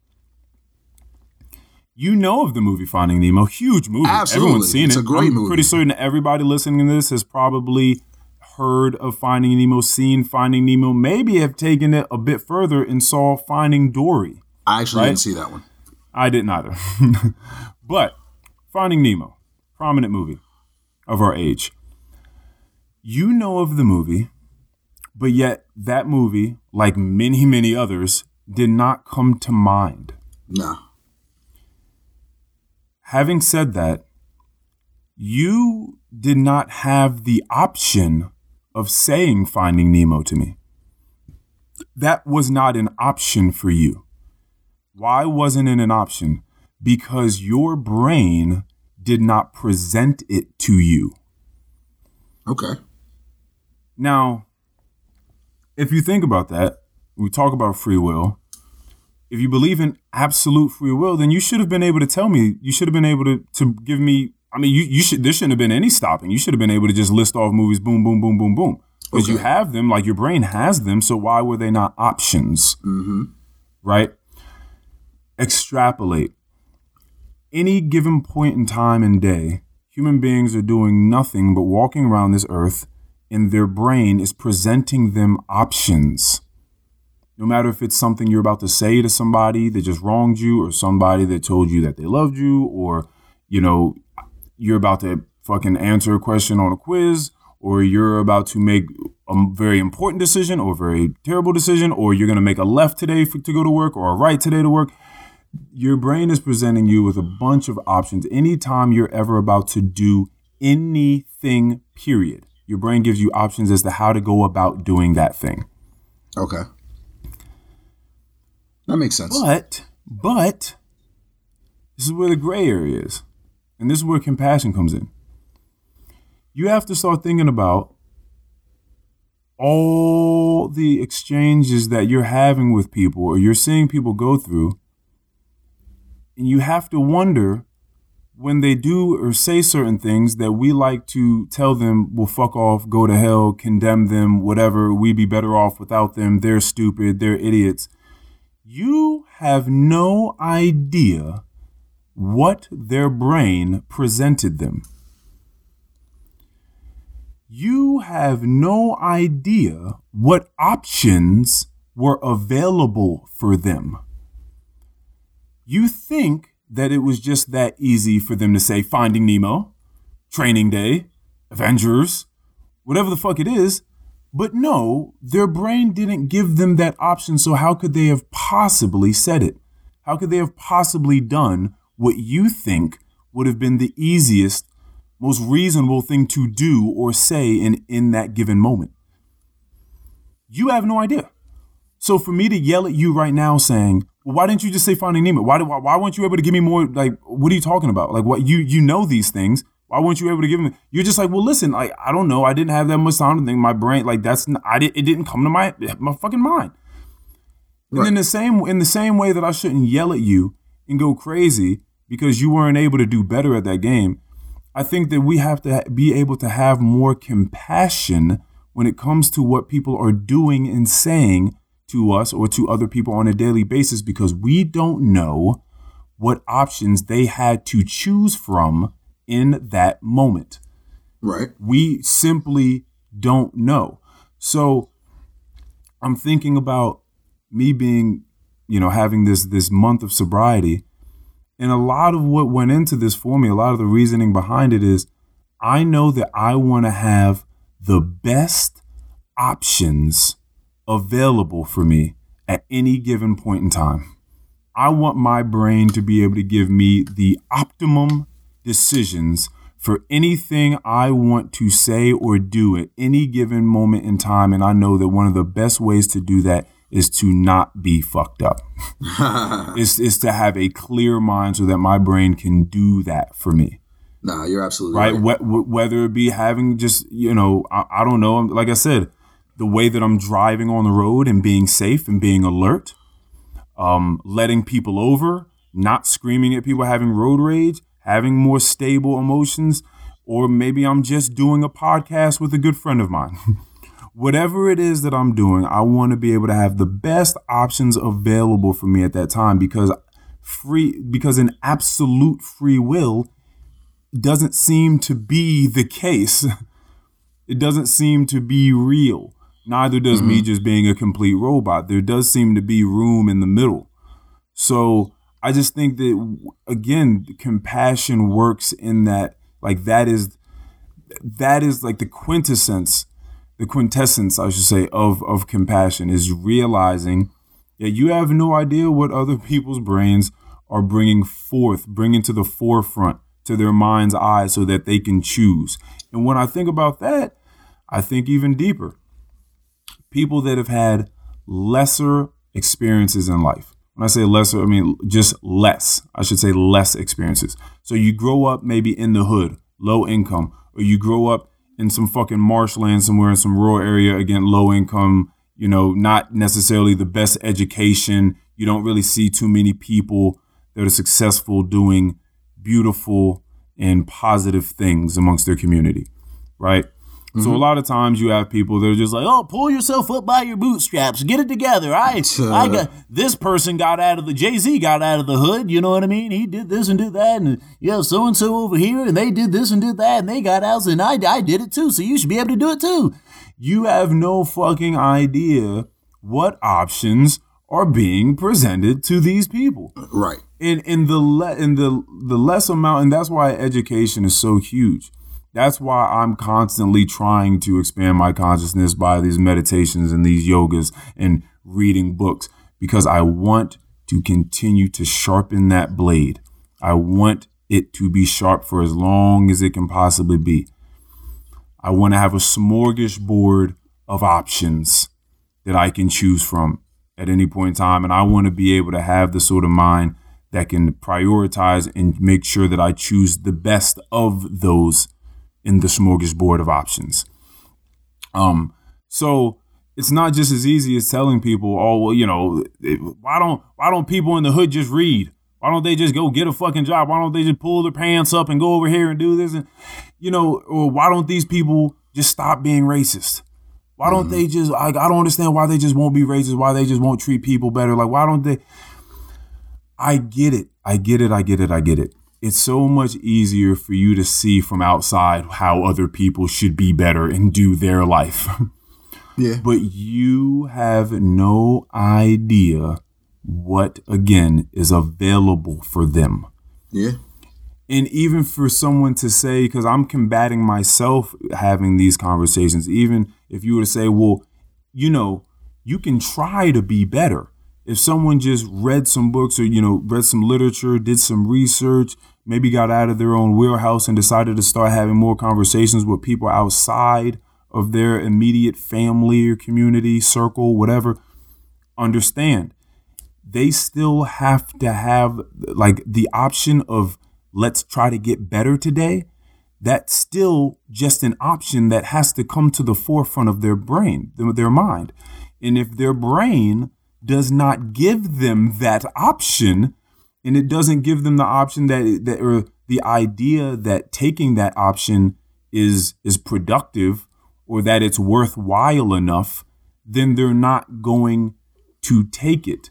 You know of the movie Finding Nemo, huge movie. Absolutely. Everyone's seen It's it. a great I'm movie. Pretty certain everybody listening to this has probably heard of Finding Nemo, seen Finding Nemo, maybe have taken it a bit further and saw Finding Dory. I actually Right? didn't see that one. I didn't either. but Finding Nemo, prominent movie of our age. You know of the movie, but yet that movie, like many, many others, did not come to mind. No. Having said that, you did not have the option of saying Finding Nemo to me. That was not an option for you. Why wasn't it an option? Because your brain did not present it to you. Okay. Now, if you think about that, we talk about free will. If you believe in absolute free will, then you should have been able to tell me. You should have been able to to give me. I mean, you you should. There shouldn't have been any stopping. You should have been able to just list off movies. Boom, boom, boom, boom, boom. Because you have them. Like your brain has them. So why were they not options? Mm-hmm. Right. Extrapolate. Any given point in time and day, human beings are doing nothing but walking around this earth and their brain is presenting them options. No matter if it's something you're about to say to somebody that just wronged you, or somebody that told you that they loved you, or, you know, you're about to fucking answer a question on a quiz, or you're about to make a very important decision or a very terrible decision, or you're going to make a left today for, to go to work or a right today to work. Your brain is presenting you with a bunch of options anytime you're ever about to do anything, period. Your brain gives you options as to how to go about doing that thing. Okay. That makes sense. But, but, this is where the gray area is. And this is where compassion comes in. You have to start thinking about all the exchanges that you're having with people or you're seeing people go through. And you have to wonder when they do or say certain things that we like to tell them, well, fuck off, go to hell, condemn them, whatever, we'd be better off without them, they're stupid, they're idiots you have no idea what their brain presented them. You have no idea what options were available for them. You think that it was just that easy for them to say Finding Nemo, Training Day, Avengers, whatever the fuck it is, but no, their brain didn't give them that option, so how could they have possibly said it? How could they have possibly done what you think would have been the easiest, most reasonable thing to do or say in, in that given moment? You have no idea. So for me to yell at you right now saying, well, why didn't you just say Finding Nemo? Why, why, why weren't you able to give me more? Like, what are you talking about? Like, what you you know these things. Why weren't you able to give me? You're just like, well, listen, like, I don't know. I didn't have that much time to think. My brain, like, that's I didn't It didn't come to my my fucking mind. And Right. in the same in the same way that I shouldn't yell at you and go crazy because you weren't able to do better at that game, I think that we have to be able to have more compassion when it comes to what people are doing and saying to us or to other people on a daily basis because we don't know what options they had to choose from in that moment Right. we simply don't know. So I'm thinking about me being, you know, having this this month of sobriety, and a lot of what went into this for me, a lot of the reasoning behind it is I know that I want to have the best options available for me at any given point in time. I want my brain to be able to give me the optimum decisions for anything I want to say or do at any given moment in time. And I know that one of the best ways to do that is to not be fucked up. is, is to have a clear mind so that my brain can do that for me Nah, you're absolutely right? right. Wh- wh- whether it be having just, you know, I, I don't know. Like I said, the way that I'm driving on the road and being safe and being alert, um, letting people over, not screaming at people, having road rage, having more stable emotions, or maybe I'm just doing a podcast with a good friend of mine. Whatever it is that I'm doing, I want to be able to have the best options available for me at that time because free because an absolute free will doesn't seem to be the case. It doesn't seem to be real. Neither does me mm-hmm. just being a complete robot. There does seem to be room in the middle. So I just think that again, compassion works in that like that is that is like the quintessence, the quintessence, I should say, of of compassion is realizing that you have no idea what other people's brains are bringing forth, bringing to the forefront to their mind's eye so that they can choose. And when I think about that, I think even deeper. People that have had lesser experiences in life. When I say lesser, I mean just less. I should say less experiences. So you grow up maybe in the hood, low income, or you grow up in some fucking marshland somewhere in some rural area, again, low income, you know, not necessarily the best education. You don't really see too many people that are successful doing beautiful and positive things amongst their community, right? So a mm-hmm. lot of times you have people that are just like, "Oh, pull yourself up by your bootstraps, get it together." I, I got this person got out of the Jay Z got out of the hood. You know what I mean? He did this and did that, and yeah, so and so over here, and they did this and did that, and they got out, and I, I did it too. So you should be able to do it too. You have no fucking idea what options are being presented to these people Right. And in the le- in the the less amount and that's why education is so huge that's why i'm constantly trying to expand my consciousness by these meditations and these yogas and reading books because i want to continue to sharpen that blade i want it to be sharp for as long as it can possibly be i want to have a smorgasbord of options that I can choose from at any point in time. And I want to be able to have the sort of mind that can prioritize and make sure that I choose the best of those in the smorgasbord of options. Um, so it's not just as easy as telling people, oh, well, you know, why don't why don't people in the hood just read? Why don't they just go get a fucking job? Why don't they just pull their pants up and go over here and do this? And you know, or why don't these people just stop being racist? Why don't they just? I don't understand why they just won't be racist. Why they just won't treat people better? Like why don't they? I get it. I get it. I get it. I get it. It's so much easier for you to see from outside how other people should be better and do their life. Yeah. but you have no idea what, again, is available for them. Yeah. And even for someone to say, because I'm combating myself having these conversations, even if you were to say, well, you know, you can try to be better. If someone just read some books or, you know, read some literature, did some research, maybe got out of their own wheelhouse and decided to start having more conversations with people outside of their immediate family or community circle, whatever, understand they still have to have like the option of let's try to get better today. That's still just an option that has to come to the forefront of their brain, their mind. And if their brain does not give them that option, and it doesn't give them the option that that or the idea that taking that option is is productive or that it's worthwhile enough, then they're not going to take it.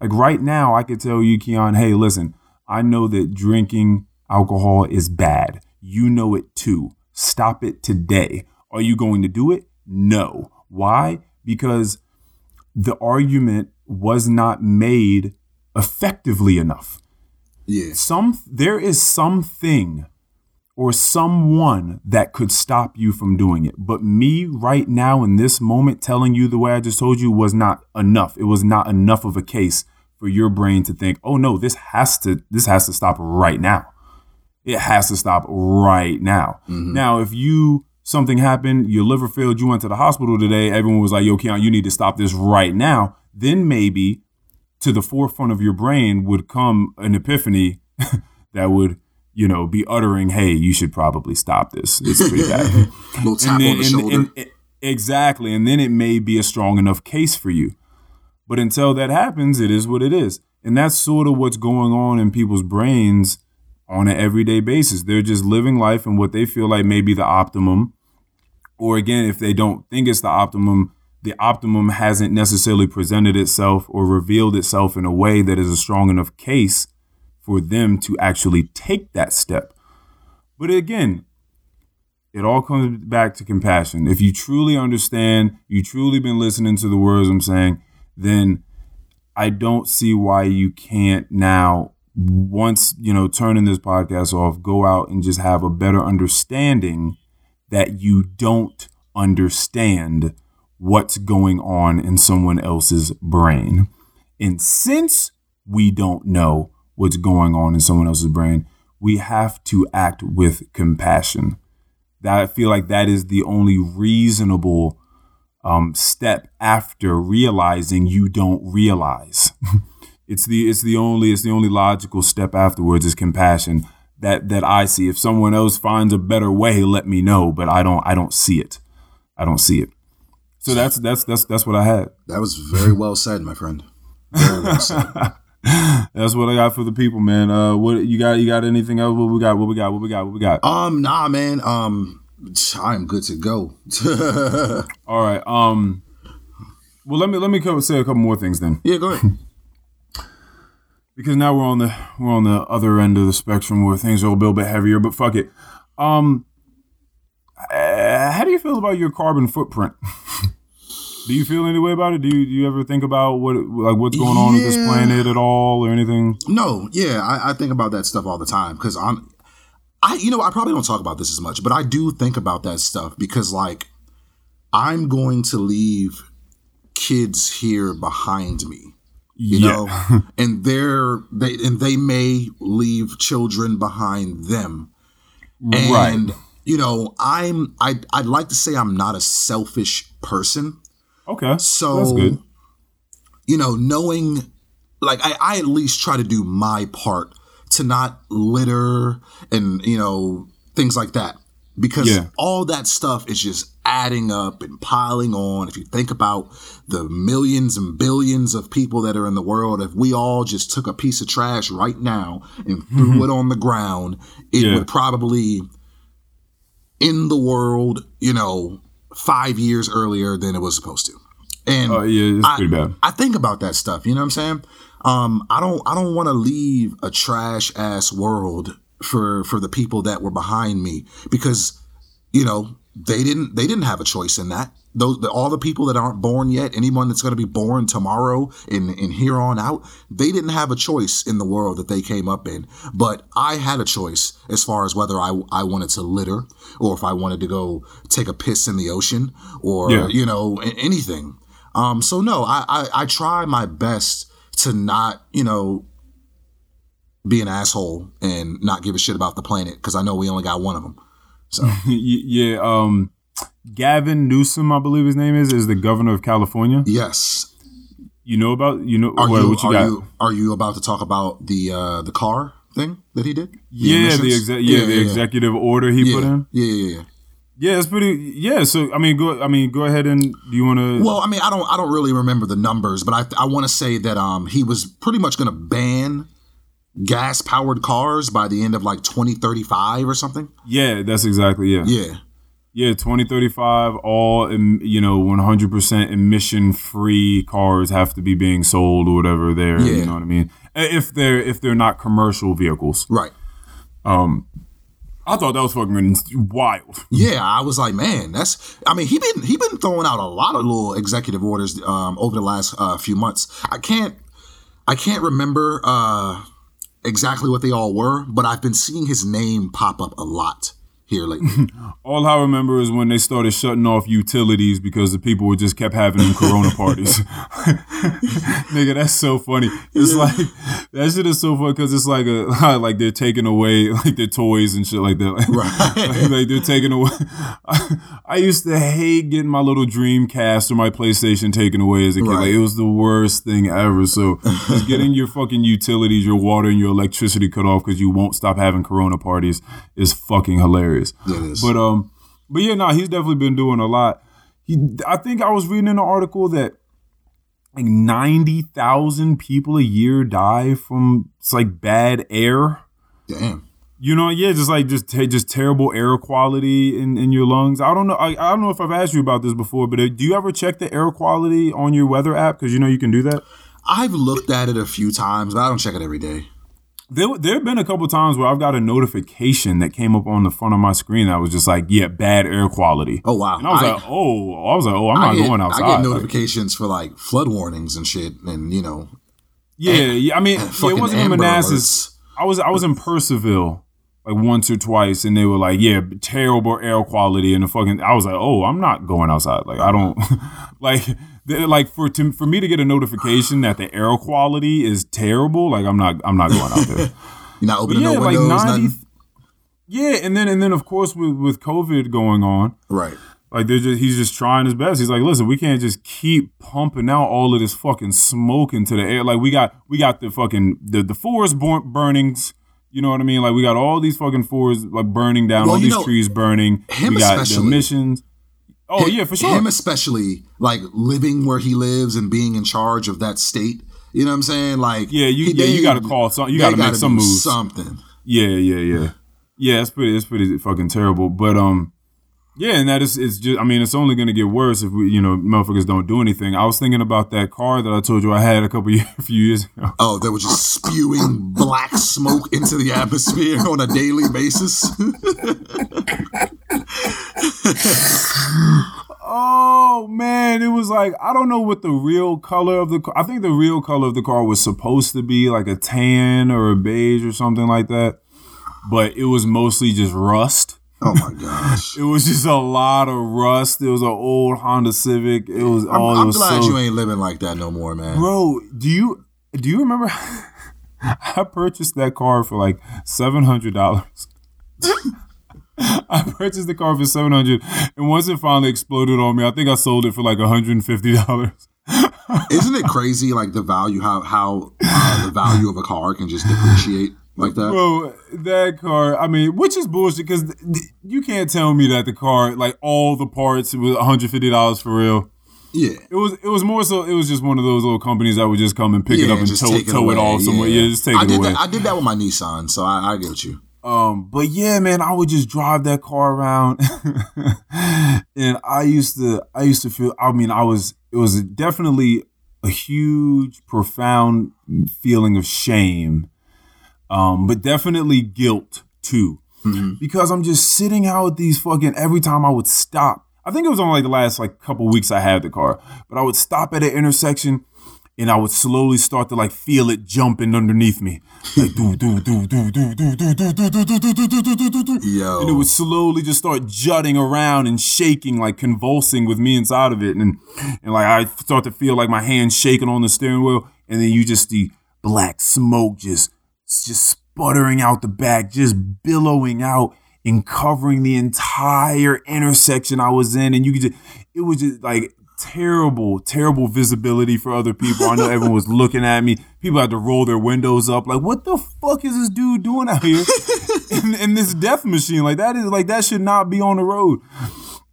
Like right now, I could tell you, Keon, hey, listen, I know that drinking alcohol is bad. You know it too. Stop it today. Are you going to do it? No. Why? Because the argument was not made effectively enough. Yeah. Some there is something or someone that could stop you from doing it. But me right now in this moment telling you the way I just told you was not enough. It was not enough of a case for your brain to think, "Oh no, this has to this has to stop right now." It has to stop right now. Mm-hmm. Now, if you something happened, your liver failed, you went to the hospital today, everyone was like, "Yo, Keon, you need to stop this right now." Then maybe to the forefront of your brain would come an epiphany that would you know, be uttering, "Hey, you should probably stop this. It's pretty bad." Little tap then, on the shoulder. And, and, exactly, and then it may be a strong enough case for you. But until that happens, it is what it is, and that's sort of what's going on in people's brains on an everyday basis. They're just living life in what they feel like may be the optimum, or again, if they don't think it's the optimum, the optimum hasn't necessarily presented itself or revealed itself in a way that is a strong enough case for them to actually take that step. But again, it all comes back to compassion. If you truly understand, you truly been listening to the words I'm saying, then I don't see why you can't now once, you know, turning this podcast off, go out and just have a better understanding that you don't understand what's going on in someone else's brain. And since we don't know what's going on in someone else's brain, we have to act with compassion. That I feel like that is the only reasonable um, step after realizing you don't realize. it's the it's the only it's the only logical step afterwards is compassion that that I see. If someone else finds a better way, let me know. But I don't I don't see it. I don't see it. So that's that's that's that's what I had. That was very well said, my friend. Very well said. That's what I got for the people, man. Uh, what you got? You got anything else? What we got? What we got? What we got? What we got? Um, nah, man. Um, I'm good to go. All right. Um, well, let me let me say a couple more things then. Yeah, go ahead. because now we're on the we're on the other end of the spectrum where things are a little bit heavier. But fuck it. Um, how do you feel about your carbon footprint? Do you feel any way about it? Do you, do you ever think about what like what's going on with this planet at all or anything? No, yeah, I, I think about that stuff all the time because I'm, I you know I probably don't talk about this as much, but I do think about that stuff because like I'm going to leave kids here behind me, you yeah. know, and they're they and they may leave children behind them, and right. You know I'm I I'd like to say I'm not a selfish person Okay. So that's good. You know, knowing like I, I at least try to do my part to not litter and you know things like that because yeah. all that stuff is just adding up and piling on if you think about the millions and billions of people that are in the world if we all just took a piece of trash right now and threw mm-hmm. it on the ground it yeah. would probably in the world you know five years earlier than it was supposed to. And uh, yeah, it's pretty bad. I think about that stuff. You know what I'm saying? Um, I don't. I don't want to leave a trash ass world for for the people that were behind me because you know they didn't they didn't have a choice in that those the, all the people that aren't born yet, anyone that's going to be born tomorrow and, and here on out, they didn't have a choice in the world that they came up in. But I had a choice as far as whether I, I wanted to litter or if I wanted to go take a piss in the ocean or, yeah. you know, anything. Um, so no, I, I, I try my best to not, you know, be an asshole and not give a shit about the planet because I know we only got one of them. So yeah, um, Gavin Newsom, I believe his name is, is the governor of California. Yes. You know about you know Are what, you, what you are got? you are you about to talk about the uh the car thing that he did? The yeah, the emissions? exe- yeah, the executive order he yeah. put in. Yeah, yeah, yeah. Yeah, it's pretty. Yeah, so I mean, go. I mean, go ahead and do you want to? Well, I mean, I don't, I don't really remember the numbers, but I, I want to say that um, he was pretty much going to ban gas powered cars by the end of like 2035 or something. yeah, that's exactly yeah. Yeah, Yeah, 2035, all you know, 100% emission free cars have to be being sold or whatever. There, Yeah. you know what I mean. If they're if they're not commercial vehicles. right. Um, I thought that was fucking wild. Yeah, I was like, man, that's. I mean, he been he been throwing out a lot of little executive orders um, over the last uh, few months. I can't I can't remember uh, exactly what they all were, but I've been seeing his name pop up a lot here lately. All I remember is when they started shutting off utilities because the people were just kept having them Corona parties. Nigga, that's so funny. It's like that shit is so funny because it's like a like they're taking away like their toys and shit like that. Right. like they're taking away. I, I used to hate getting my little Dreamcast or my PlayStation taken away as a kid. Right. Like it was the worst thing ever. So just getting your fucking utilities, your water, and your electricity cut off because you won't stop having Corona parties is fucking hilarious. It is. But um, but yeah, no, he's definitely been doing a lot. He, I think I was reading in an article that like ninety thousand people a year die from it's like bad air. Damn. You know, yeah, just like just just terrible air quality in, in your lungs. I don't know. I, I don't know if I've asked you about this before, but uh, do you ever check the air quality on your weather app? Because you know you can do that. I've looked at it a few times, but I don't check it every day. There, there have been a couple times where I've got a notification that came up on the front of my screen that was just like, yeah, bad air quality. Oh wow. And I was I- like, oh, I was like, oh, I'm I not get, going outside. I get Like, notifications for like flood warnings and shit, and you know, yeah, yeah. I mean, yeah, it wasn't in Manassas. I was I was in Purcellville like once or twice, and they were like, yeah, terrible air quality, and the fucking. I was like, oh, I'm not going outside. Like I don't like. Like for to, for me to get a notification that the air quality is terrible, like I'm not I'm not going out there. you're not But opening yeah, no like windows, ninety. nothing. Yeah, and then and then of course with with COVID going on, Right. like they're just he's just trying his best. He's like, listen, we can't just keep pumping out all of this fucking smoke into the air. Like we got we got the fucking the the forest bur- burnings. You know what I mean? Like we got all these fucking forests like burning down, Well, all these know, trees burning. him we got the emissions. Oh yeah, for sure. Him especially, like living where he lives and being in charge of that state. You know what I'm saying? Like, Yeah, you- he- yeah, you gotta call some- you gotta make gotta some moves. Something. Yeah, yeah, yeah. Yeah, it's pretty it's pretty fucking terrible. But um yeah, and that is it's just I mean, it's only gonna get worse if we you know, motherfuckers don't do anything. I was thinking about that car that I told you I had a couple years, a few years ago. Oh, they were just spewing black smoke into the atmosphere on a daily basis. Oh man, it was like I don't know what the real color of the car. I think the real color of the car was supposed to be like a tan or a beige or something like that. But it was mostly just rust. Oh my gosh. It was just a lot of rust. It was an old Honda Civic. It was I'm, all. I'm was glad so, you ain't living like that no more, man. Bro, do you do you remember? I purchased that car for like seven hundred dollars. I purchased the car for seven hundred, and once it finally exploded on me, I think I sold it for like one hundred and fifty dollars. Isn't it crazy, like the value, how how uh, the value of a car can just depreciate like that? Bro, that car, I mean, which is bullshit because you can't tell me that the car, like all the parts, was one hundred fifty dollars for real. Yeah. It was it was more so it was just one of those little companies that would just come and pick it up and tow, it tow it off somewhere. Yeah, just take I it did away. That, I did that with my Nissan, so I, I get you. Um, but yeah, man, I would just drive that car around, and I used to, I used to feel. I mean, I was. It was definitely a huge, profound feeling of shame, um, but definitely guilt too, because I'm just sitting out with these fucking. Every time I would stop, I think it was only like the last like couple weeks I had the car, but I would stop at an intersection and I would slowly start to like feel it jumping underneath me, like do do do do do do do do do do do do do do do do do. Yo. And it would slowly just start jutting around and shaking, like convulsing with me inside of it, and and like I start to feel like my hands shaking on the steering wheel, and then you just see black smoke just just sputtering out the back, just billowing out, and covering the entire intersection I was in. And you could just, it was just like terrible, terrible visibility for other people. I know everyone was looking at me. People had to roll their windows up. Like, what the fuck is this dude doing out here in, in this death machine? Like that is like that should not be on the road.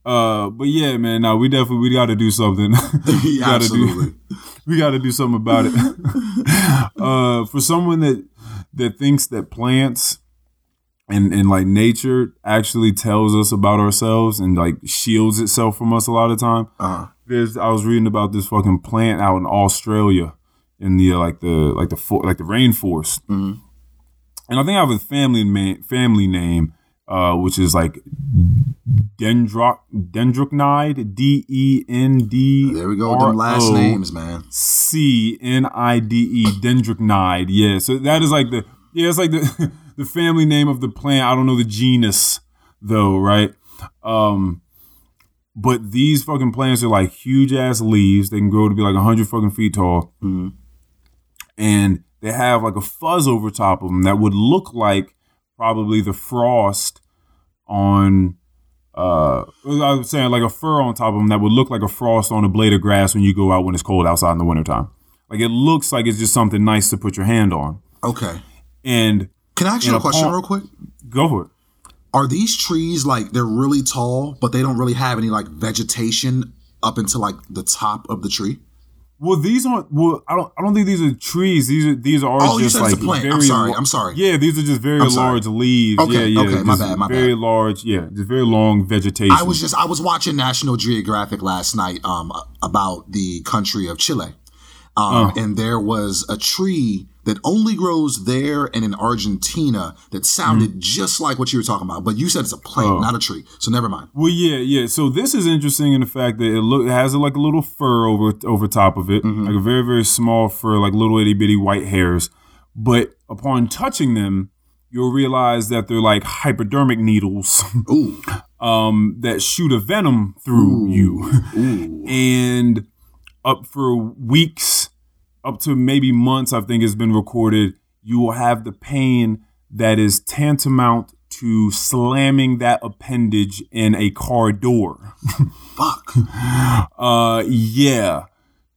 Uh, but yeah, man, no, we definitely we got to do something. we gotta Absolutely. do, we got to do something about it. uh, for someone that that thinks that plants and and like nature actually tells us about ourselves and like shields itself from us a lot of time. Uh-huh. There's I was reading about this fucking plant out in Australia in the like the like the like the rainforest, Mhm. and I think I have a family ma- family name. Uh, which is like dendroc dendrocnide D E N D There we go. with Them last names, man. C N I D E dendrocnide. Yeah, so that is like the yeah, it's like the the family name of the plant. I don't know the genus though, right? Um, but these fucking plants are like huge ass leaves. They can grow to be like hundred fucking feet tall, Mhm. and they have like a fuzz over top of them that would look like probably the frost on. Uh, I was saying like a fur on top of them that would look like a frost on a blade of grass when you go out when it's cold outside in the wintertime. Like it looks like it's just something nice to put your hand on. Okay. And Can I ask you a question pond- real quick? go for it. Are these trees like they're really tall, but they don't really have any like vegetation up into like the top of the tree? Well, these aren't. Well, I don't. I don't think these are trees. These are. These are Oh, you just said it's like a plant. very. I'm sorry. I'm sorry. Yeah, these are just very large leaves. Okay, yeah, yeah. okay, my bad, my very bad. large. Yeah, just very long vegetation. I was just I was watching National Geographic last night um about the country of Chile. Um, Oh. and there was a tree that only grows there and in Argentina that sounded just like what you were talking about. But you said it's a plant, Mm-hmm. Oh. not a tree. So never mind. Well, yeah, yeah. So this is interesting in the fact that it look it has like a little fur over over top of it, Mm-hmm. like a very very small fur, like little itty bitty white hairs. But upon touching them, you'll realize that they're like hypodermic needles Ooh. um, that shoot a venom through you. Ooh. and up for weeks, up to maybe months, I think has been recorded. You will have the pain that is tantamount to slamming that appendage in a car door. Fuck. Uh, yeah.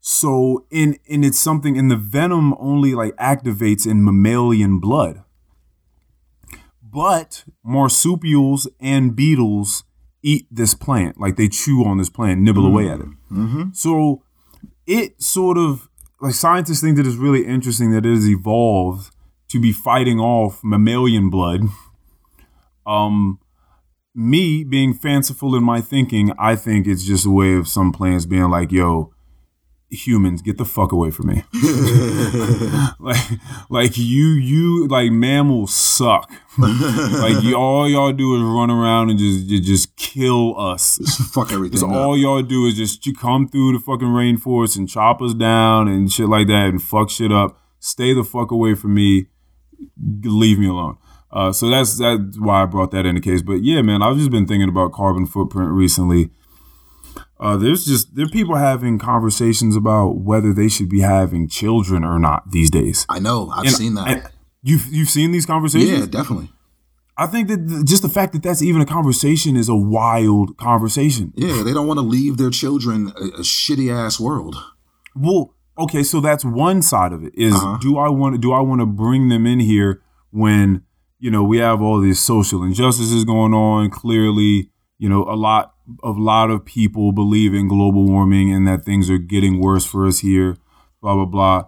So, in and it's something, and the venom only like activates in mammalian blood. But marsupials and beetles eat this plant, like they chew on this plant, nibble away at it. Mm-hmm. So it sort of like scientists think that it's really interesting that it has evolved to be fighting off mammalian blood. Um, me being fanciful in my thinking, I think it's just a way of some plants being like, "Yo, humans, get the fuck away from me." like, like you, you, like mammals suck. like you, all y'all do is run around and just, you just kill us. Fuck everything. All y'all do is just you come through the fucking rainforest and chop us down and shit like that and fuck shit up. Stay the fuck away from me. Leave me alone. Uh, so that's that's why I brought that in the case. But yeah, man, I've just been thinking about carbon footprint recently. Uh, there's just there are people having conversations about whether they should be having children or not these days. I know. I've And- seen that. you've you've seen these conversations. yeah, definitely. I think that th- just the fact that that's even a conversation is a wild conversation. Yeah, they don't want to leave their children a, a shitty ass world. Well, okay, so that's one side of it. Is Uh-huh. do I want to do I want to bring them in here when you know we have all these social injustices going on? Clearly, you know a lot of lot of people believe in global warming and that things are getting worse for us here. Blah blah blah.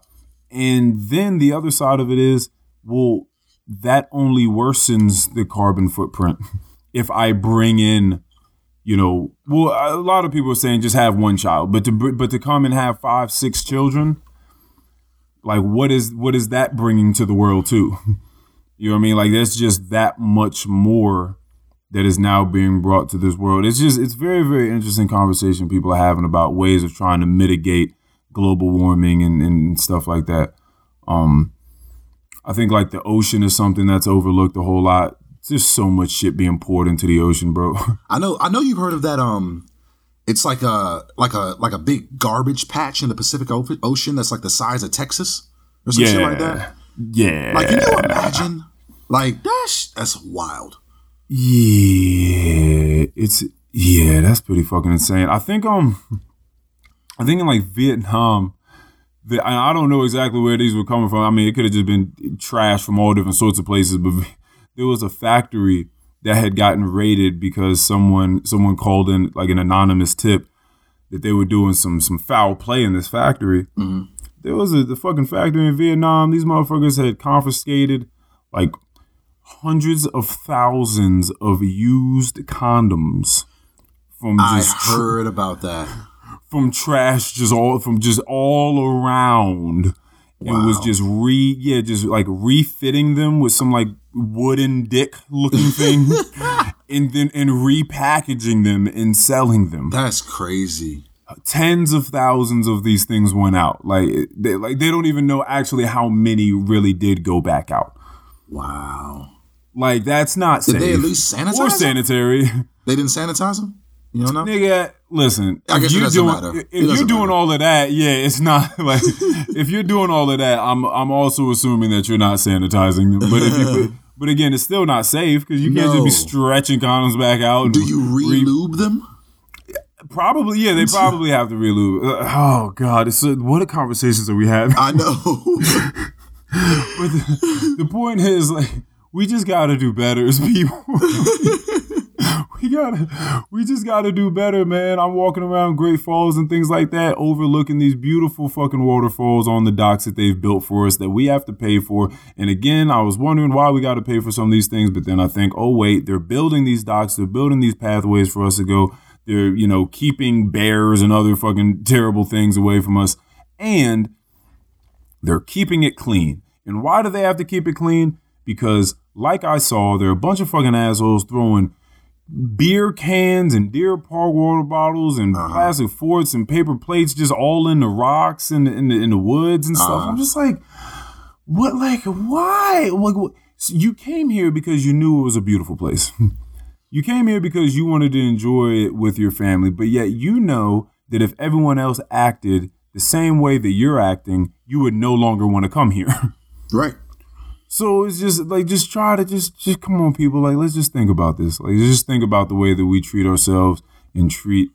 And then the other side of it is, well, that only worsens the carbon footprint if I bring in you know, well, a lot of people are saying just have one child, but to but to come and have five, six children, like what is what is that bringing to the world too? You know what I mean? Like that's just that much more that is now being brought to this world. It's just it's very very interesting conversation people are having about ways of trying to mitigate global warming and, and stuff like that. Um, I think like the ocean is something that's overlooked a whole lot. There's so much shit being poured into the ocean, bro. I know. I know you've heard of that. Um, it's like a like a like a big garbage patch in the Pacific Ocean that's like the size of Texas or some shit like that. Yeah. Like, can you imagine? Like that's that's wild. Yeah, it's yeah, that's pretty fucking insane. I think um, I think in like Vietnam, the, I don't know exactly where these were coming from. I mean, it could have just been trash from all different sorts of places, but there was a factory that had gotten raided because someone someone called in like an anonymous tip that they were doing some some foul play in this factory. Mm-hmm. There was a the fucking factory in Vietnam. These motherfuckers had confiscated like hundreds of thousands of used condoms from I just tr- heard about that. from trash just all from just all around and was just re yeah just like refitting them with some like wooden dick looking thing and then and repackaging them and selling them That's crazy. tens of thousands of these things went out like they like they don't even know actually how many really did go back out Wow. Like that's not Did safe they at least sanitize or them? sanitary They didn't sanitize them? You don't know? Nigga, listen. I if guess doesn't doing, matter. If you're doing matter. all of that, yeah, it's not like if you're doing all of that, I'm I'm also assuming that you're not sanitizing them. But if you, but again, it's still not safe because you can't just be stretching condoms back out. Do you re- re-lube them? Probably, yeah. They probably have to relube. Uh, Oh God, it's a, what conversations are we having? I know. But the, the point is, like, we just got to do better as people. we gotta, we just got to do better, man. I'm walking around Great Falls and things like that, overlooking these beautiful fucking waterfalls on the docks that they've built for us that we have to pay for. And again, I was wondering why we got to pay for some of these things, but then I think, oh wait, they're building these docks, they're building these pathways for us to go. They're, you know, keeping bears and other fucking terrible things away from us. And they're keeping it clean. And why do they have to keep it clean? Because, like I saw, there are a bunch of fucking assholes throwing beer cans and Deer Park water bottles and uh-huh. plastic forks and paper plates just all in the rocks and in the, in the woods and stuff. I'm uh-huh. just like, what? Like, why? Like, what? So you came here because you knew it was a beautiful place. you came here because you wanted to enjoy it with your family, but yet you know that if everyone else acted the same way that you're acting, you would no longer want to come here. right. So it's just like just try to just just come on people like let's just think about this. Like just think about the way that we treat ourselves and treat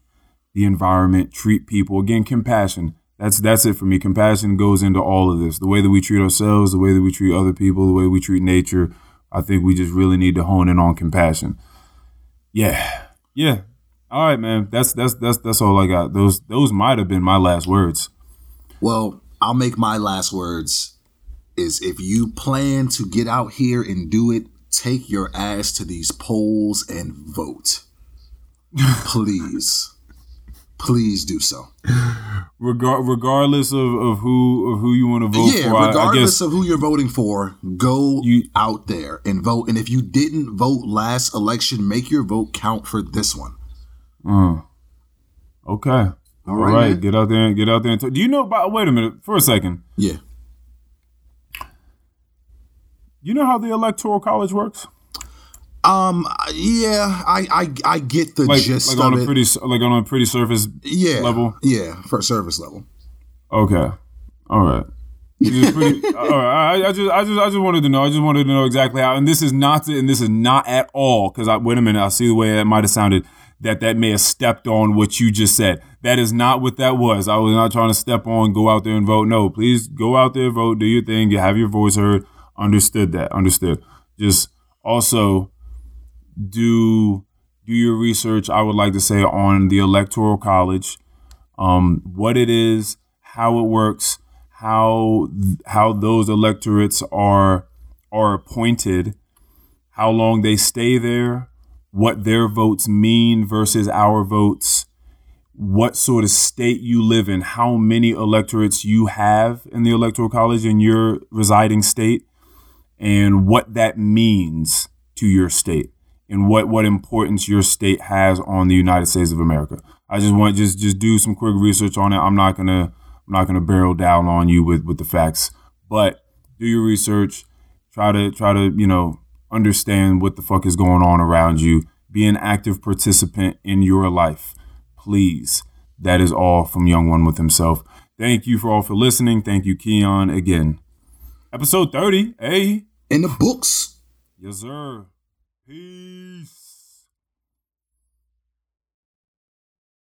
the environment, treat people. Again, compassion. That's that's it for me. Compassion goes into all of this. The way that we treat ourselves, the way that we treat other people, the way we treat nature. I think we just really need to hone in on compassion. Yeah. Yeah. All right, man. That's that's that's that's all I got. Those those might have been my last words. Well, I'll make my last words is if you plan to get out here and do it, take your ass to these polls and vote. Please. Please do so. Regar- regardless of, of who of who you want to vote yeah, for, I- I, regardless guess of who you're voting for, go You- out there and vote. And if you didn't vote last election, make your vote count for this one. Uh, okay. All All right, right, man. get out there and get out there and talk. Do you know about? Wait a minute, for a second. Yeah. You know how the electoral college works? Um. Yeah. I. I. I get the Like, gist like on of a it. pretty, like on a pretty surface. yeah. level? Yeah. For service level. Okay. All right. pretty, all right. I, I just, I just, I just wanted to know. I just wanted to know exactly how. And this is not, and this is not at all. Because I wait a minute. I see the way that might have sounded. That that may have stepped on what you just said. That is not what that was. I was not trying to step on. Go out there and vote. No, please go out there, vote, do your thing, you have your voice heard. Understood that. Understood. Just also do do your research. I would like to say on the electoral college um, what it is, how it works, how how those electorates are are appointed, how long they stay there, what their votes mean versus our votes, what sort of state you live in, how many electorates you have in the electoral college in your residing state, and what that means to your state and what what importance your state has on the United States of America. I just want just just do some quick research on it. I'm not gonna I'm not gonna barrel down on you with with the facts, but do your research. Try to try to you know understand what the fuck is going on around you. Be an active participant in your life, please. That is all from Young One with himself. Thank you for all for listening. Thank you, Keon, again. Episode 30. Hey. In the books. Yes, sir. Peace.